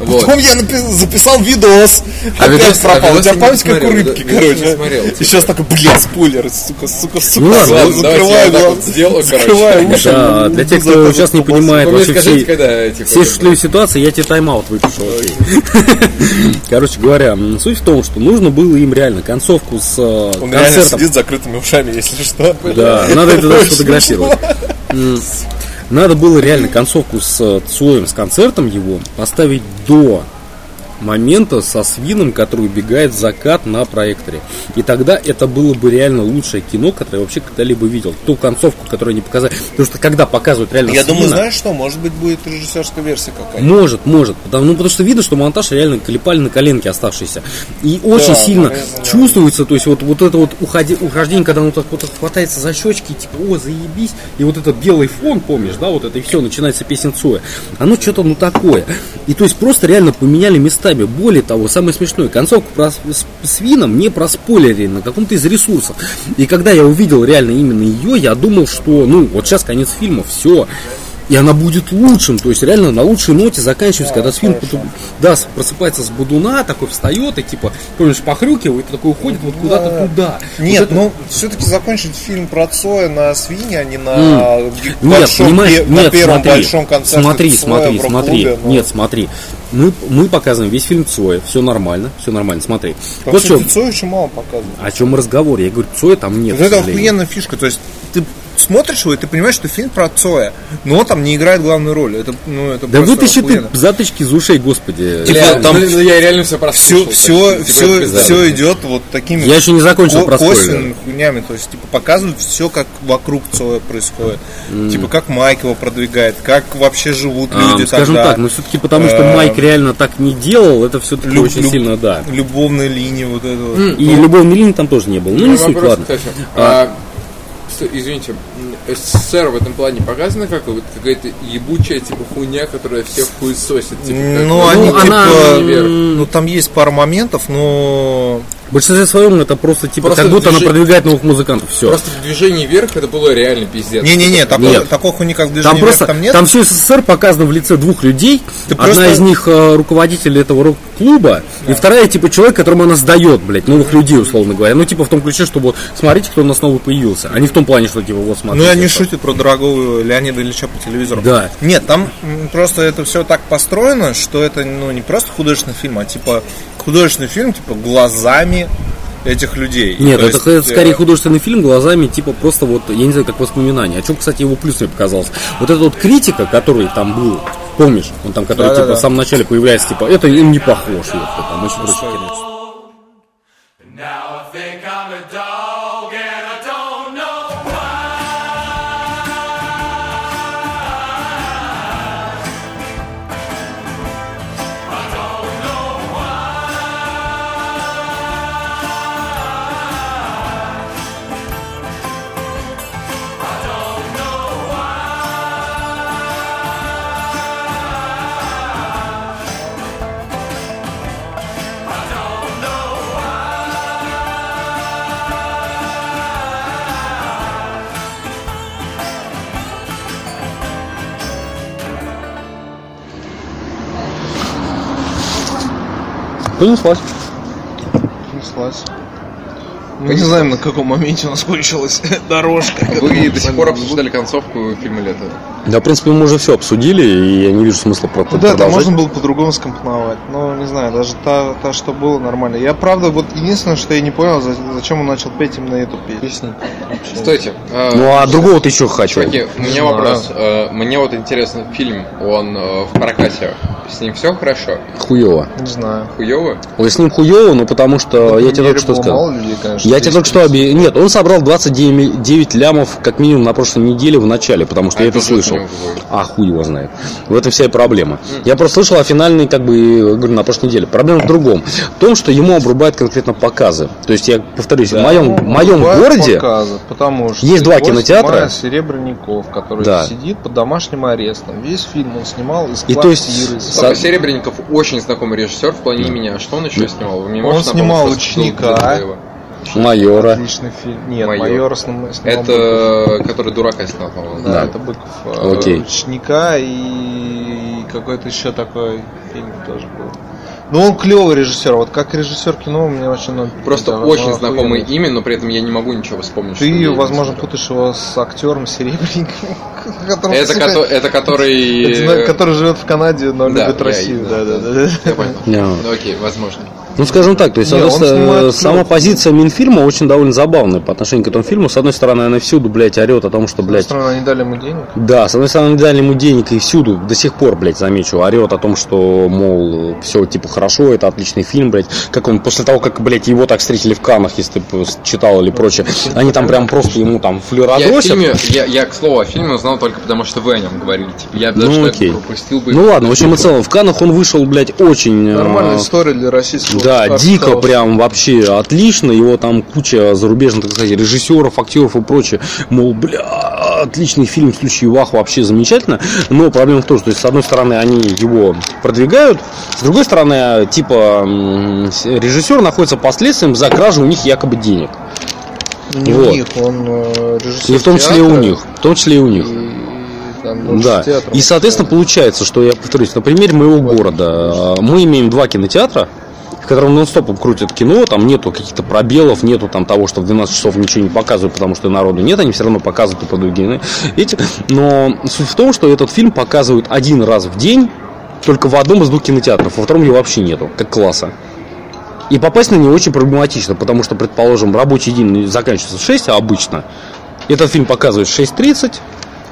Вот. Потом я напи- записал видос. А Опять видос- а пропал. У видос тебя я не память как у рыбки, короче. смотрел, И типа. сейчас такой, блин, спойлер, сука, сука, сука. Ну ладно, ладно, закрываю вот сделаю, короче. Закрываю уши. Да, для тех, кто сейчас не понимает вообще скажите, всей, типа, всей шутливой ситуации, я тебе тайм-аут выпишу. [laughs] Короче говоря, суть в том, что нужно было им реально концовку с э, Он реально концертом. сидит с закрытыми ушами, если что. Да, надо это даже сфотографировать. [laughs] Надо было реально концовку с Цоем, с концертом его поставить до момента со свином, который убегает в закат на проекторе. И тогда это было бы реально лучшее кино, которое я вообще когда-либо видел. Ту концовку, которую они показали. Потому что когда показывают реально Я думаю, свина, знаешь что, может быть, будет режиссерская версия какая-то. может, может. Потому, ну, потому что видно, что монтаж реально клепали на коленке оставшиеся. И очень Да, сильно нарезано. чувствуется, то есть вот, вот это вот уходи, ухождение, когда он так вот хватается за щечки, типа, о, заебись, и вот этот белый фон, помнишь, да, вот это и все, начинается песня Цоя. Оно что-то ну такое. И то есть просто реально поменяли местами. Более того, самое смешное, концовку про, с, с Вином не проспойлерили на каком-то из ресурсов. И когда я увидел реально именно ее, я думал, что, ну, вот сейчас конец фильма, все. И она будет лучшим, то есть реально на лучшей ноте заканчивается, когда фильм потом- да, просыпается с будуна, такой встает и типа, помнишь, похрюкивает, такой уходит вот куда-то туда. Нет, Вот это- ну все-таки закончить фильм про Цоя на свине, а не на. Нет, большом, понимаешь, пе- на нет, первом смотри, большом концерте смотри, Цоя смотри, смотри, рок-клубе, ну. нет, смотри, мы, мы показываем весь фильм Цоя, все нормально, все нормально, смотри. Там, Вот что, Цоя очень мало показывает. о чем разговор, я говорю, Цоя там нет, Вот это охуенная фишка, то есть ты смотришь его, и ты понимаешь, что фильм про Цоя, но он там не играет главную роль. Это, ну, это Да вытащи ты затычки из ушей, господи. Бля, там- ну, я реально все все, прослушал. все, Типа, все, пизда. все идет вот такими Я еще не закончил ко- про косвенными хуйнями, то есть типа показывают все, как вокруг Цоя происходит, типа как Майк его продвигает, как вообще живут А, люди скажем тогда. так, но все-таки потому что Э, Майк реально так не делал, это все-таки Люб- очень люб- сильно, да. любовные линии вот это вот. И любовной линии там тоже не было. Ну, не суть, ладно. кстати. А, А, Извините, СССР в этом плане показано как вот какая-то ебучая типа хуйня, которая всех хуесосит. Типа, как Ну, они Ну, она, типа, ну там есть пара моментов, но В большинстве своем это просто типа Просто как будто она движи- продвигает новых музыкантов. Все. Просто в движении вверх это было реально пиздец. не-не-не, такого, Нет. такого хуйни как Там движение просто, вверх там нет. там все СССР показано в лице двух людей. Ты Одна просто- из них э, руководитель этого рок-клуба, и вторая типа человек, которому она сдает, блядь, новых людей, условно говоря. Ну типа в том ключе, что вот смотрите, кто у нас новый появился. А не в том плане, что типа вот Ну смотрите. и они шутят про дорогого Леонида Ильича по телевизору. Да. Нет, там просто это все так построено, что это ну не просто художественный фильм, а типа художественный фильм типа глазами этих людей. Нет, То это, есть, это скорее э, художественный фильм глазами, типа просто вот, я не знаю, как воспоминание. О чем, кстати, его плюс мне показалось. Вот эта вот критика, который там был, помнишь, он там, который Да-да-да. типа в самом начале появляется, типа, это им не похож, ёпта, там очень прочее Понеслась. Понеслась. Мы не знаем, на каком моменте у нас [laughs] кончилась дорожка. Вы до сих пор обсуждали концовку фильма «Лето». Да, в принципе, мы уже все обсудили, и я не вижу смысла про Ну да, там продолжать. можно было по-другому скомпоновать. Но не знаю, даже та, та, что было, нормально. Я правда, вот единственное, что я не понял, за- зачем он начал петь именно эту песню. Стойте. а, Ну, а другого ты еще хочу. Чуваки, у меня вопрос. Э, Мне вот интересно, фильм, он э, в прокате с ним все хорошо? Хуево. Не знаю. Хуево? Ой, с ним хуево, ну потому что я тебе только что сказал. мало людей, конечно, я тебе только что объ... Нет, он собрал 29 9 лямов как минимум на прошлой неделе в начале, потому что А я это уже слышал. А хуй его знает. В этом вся и проблема. Я просто слышал о финальной, как бы, говорю, на прошлой неделе. Проблема в другом. В том, что ему обрубают конкретно показы. То есть, я повторюсь, в моем, в моем городе показы, потому что есть два кинотеатра. снимает Серебренников, который Да. сидит под домашним арестом. Весь фильм он снимал из И то есть Слушай, Серебренников очень знакомый режиссер в плане имени. А что он еще снимал? Он снимал «Ученика». Майора. Отличный фильм. Нет, Майор. майор, снимал снимал Быков. Это который дурака снял, по-моему. Да, Да. это Быков. э, Окей. Ученика и какой-то еще такой фильм тоже был. Ну, он клевый режиссер. Вот как режиссер кино мне очень он Просто да, очень он знакомое охуенный. имя, но при этом я не могу ничего вспомнить. Ты, возможно, путаешь его с актером Серебренниковым. [laughs] которого, Это, кото- это который... это, [laughs] который живет в Канаде, но Да, любит я- Россию. да, Да, да, да, да. Я понял. Не. Ну, окей, возможно. Ну, скажем так, то есть, Не, он соответственно, снимает сама клёво. позиция Минфильма очень довольно забавная по отношению к этому фильму. С одной стороны, она всюду, блядь, орет о том, что, С одной блядь, стороны, они дали ему денег. Да, с одной стороны, не дали ему денег и всюду, до сих пор, блядь, замечу, орет о том, что, мол, все, типа, хорошо, это отличный фильм, блядь. Как он, после того, как, блядь, его так встретили в Каннах, если ты читал или прочее, они там прям просто ему там Я, флюородосят. фильме, я, я, к слову, о фильме узнал только потому, что вы о нем говорили. Типа, я даже Ну, окей. пропустил бы. Ну ладно, в общем и целом, в Каннах он вышел, блядь, очень... э, Нормальная история для российского Да, артхауса. дико прям вообще отлично. Его там куча зарубежных, так сказать, режиссеров, актеров и прочее. Мол, бля, отличный фильм в случае Вах вообще замечательно. Но проблема в том, что с одной стороны они его продвигают, с другой стороны, типа режиссер находится под следствием за кражу у них якобы денег. Не Вот. у них, он э, режиссер И в том числе и у театра, них. В том числе и у них. и там больше Да. театром И, соответственно, получается, что я повторюсь, на примере моего города, э, мы имеем два кинотеатра, в котором нон-стопом крутят кино, там нету каких-то пробелов, нету там того, что в 12 часов ничего не показывают, потому что народу нет, они все равно показывают по другим эти. Но суть в том, что этот фильм показывают один раз в день, только в одном из двух кинотеатров, во втором его вообще нету, как класса. И попасть на него очень проблематично, потому что, предположим, рабочий день заканчивается в 6, а обычно этот фильм показывают в 6.30,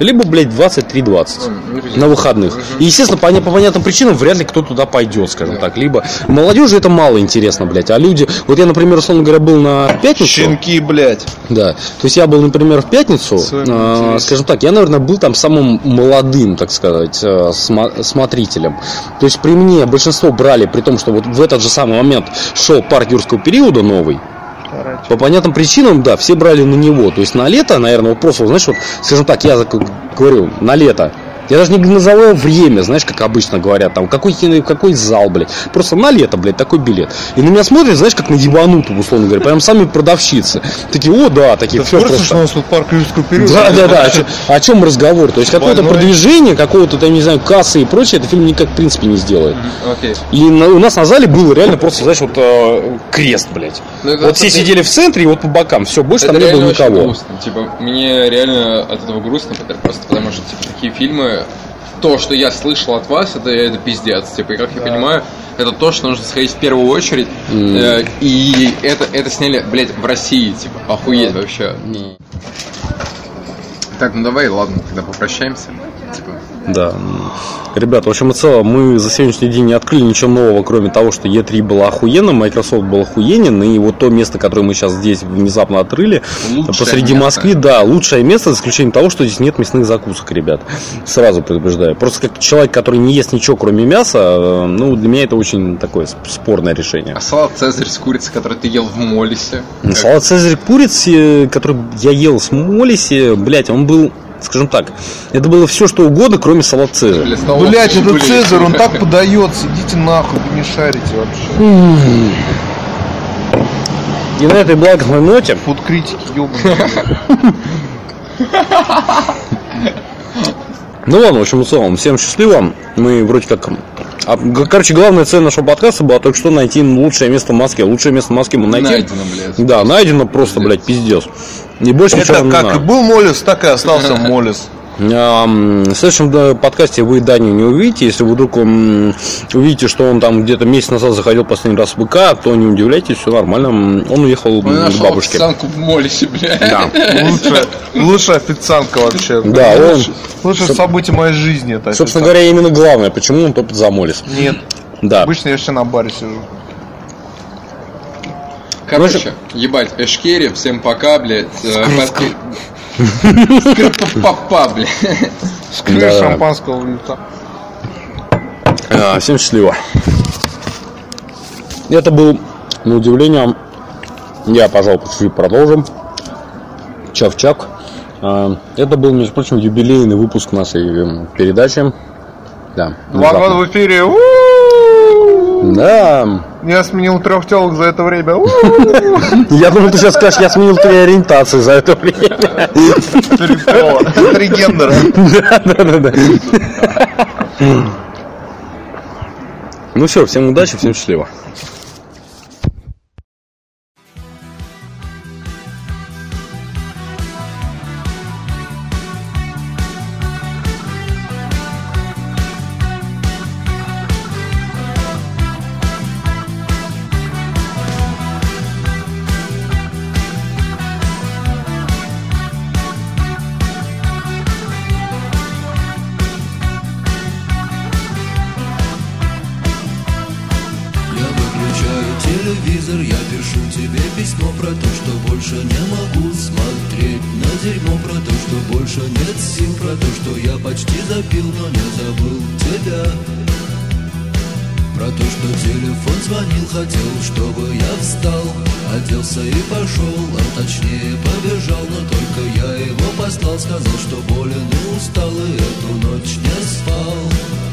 либо, блядь, 23.20 на выходных. И, естественно, по, по понятным причинам вряд ли кто туда пойдет, скажем так. Либо молодежи это мало интересно, блядь, а люди... Вот я, например, условно говоря, был на пятницу. Щенки, блядь. Да. То есть я был, например, в пятницу, интересом. скажем так, я, наверное, был там самым молодым, так сказать, э, сма- смотрителем. То есть при мне большинство брали, при том, что вот в этот же самый момент шел парк юрского периода новый. По понятным причинам, да, все брали на него. То есть на лето, наверное, вот просто, знаешь, вот, скажем так, я говорю, на лето. Я даже не назову время, знаешь, как обычно говорят, там, какой, кино- какой зал, блядь. Просто на лето, блядь, такой билет. И на меня смотрят, знаешь, как на ебанутую, условно говоря. Прям сами продавщицы. Такие, о, да, такие, в все просто. что у нас тут парк юрского периода? Да, да, да. О О чем разговор? То есть какое-то Больной. продвижение, какого-то, там, не знаю, кассы и прочее, этот фильм никак, в принципе, не сделает. Окей. И на- у нас на зале был реально просто, знаешь, вот э, крест, блядь. Ну, вот все сидели в центре и вот по бокам. Все, больше Это там не было никого. грустно. Типа, мне реально от этого грустно, просто потому что типа, такие фильмы, то, что я слышал от вас, это, это пиздец. Типа, и как я понимаю, это то, что нужно сходить в первую очередь. Э, и это, это сняли, блядь, в России, типа, охуеть вообще. Так, ну давай, ладно, тогда попрощаемся. Типа, Да. Ребята, в общем и целом, мы за сегодняшний день не открыли ничего нового, кроме того, что E3 была охуенным, Microsoft был охуенен, и вот то место, которое мы сейчас здесь внезапно открыли, Лучшее посреди место. Москвы, да, лучшее место, за исключением того, что здесь нет мясных закусок, ребят. Сразу предупреждаю. Просто как человек, который не ест ничего, кроме мяса, э, ну, для меня это очень такое сп- спорное решение. а салат Цезарь с курицей, который ты ел в Молисе? Салат Цезарь курицы, который я ел с Молиси, блять, он был, скажем так, это было все что угодно, кроме салат Цезарь. Блять, были- это Цезарь, он так подается. Идите нахуй, вы не шарите вообще. И на этой благостной ноте Фуд критики, ебаные. Ну ладно, в общем и целом, всем счастливо. Мы вроде как... а, короче, главная цель нашего подкаста была только что найти лучшее место в Москве. Лучшее место в Москве мы найти. Найдено, блядь. Да, найдено просто, блядь, пиздец. И больше ничего Это не как надо. и был Молис, так и остался Молис. В следующем подкасте вы Даню не увидите. Если вы вдруг увидите, что он там где-то месяц назад заходил последний раз в БК, то не удивляйтесь, все нормально. Он уехал Он к нашел бабушке. официантку в Молисе, бля. Да. [laughs] Лучшая, лучшая официантка вообще. Да, он- Лучше- Лучшее событие моей жизни это Собственно говоря, именно главное, почему он топит за Молис. Нет. Да. Обычно я все на баре сижу. Короче, ебать, Эшкери, всем пока, блядь. э, подпи- Скрипа-папа, блядь. Скрыш Да. шампанского улета. А, Всем счастливо. Это был, на удивление, я, пожалуй, чуть продолжим. Чав-чак. А, Это был, между прочим, юбилейный выпуск нашей м, передачи. Да. Два года в эфире. У-у-у. Да. Я сменил трех телок за это время. Я думал, ты сейчас скажешь, я сменил три ориентации за это время. Три пола. Три гендера. Да-да-да. Ну все, всем удачи, всем счастливо. Что телефон звонил, хотел, чтобы я встал. Оделся и пошел, а точнее побежал. Но только я его послал, сказал, что болен и устал И эту ночь не спал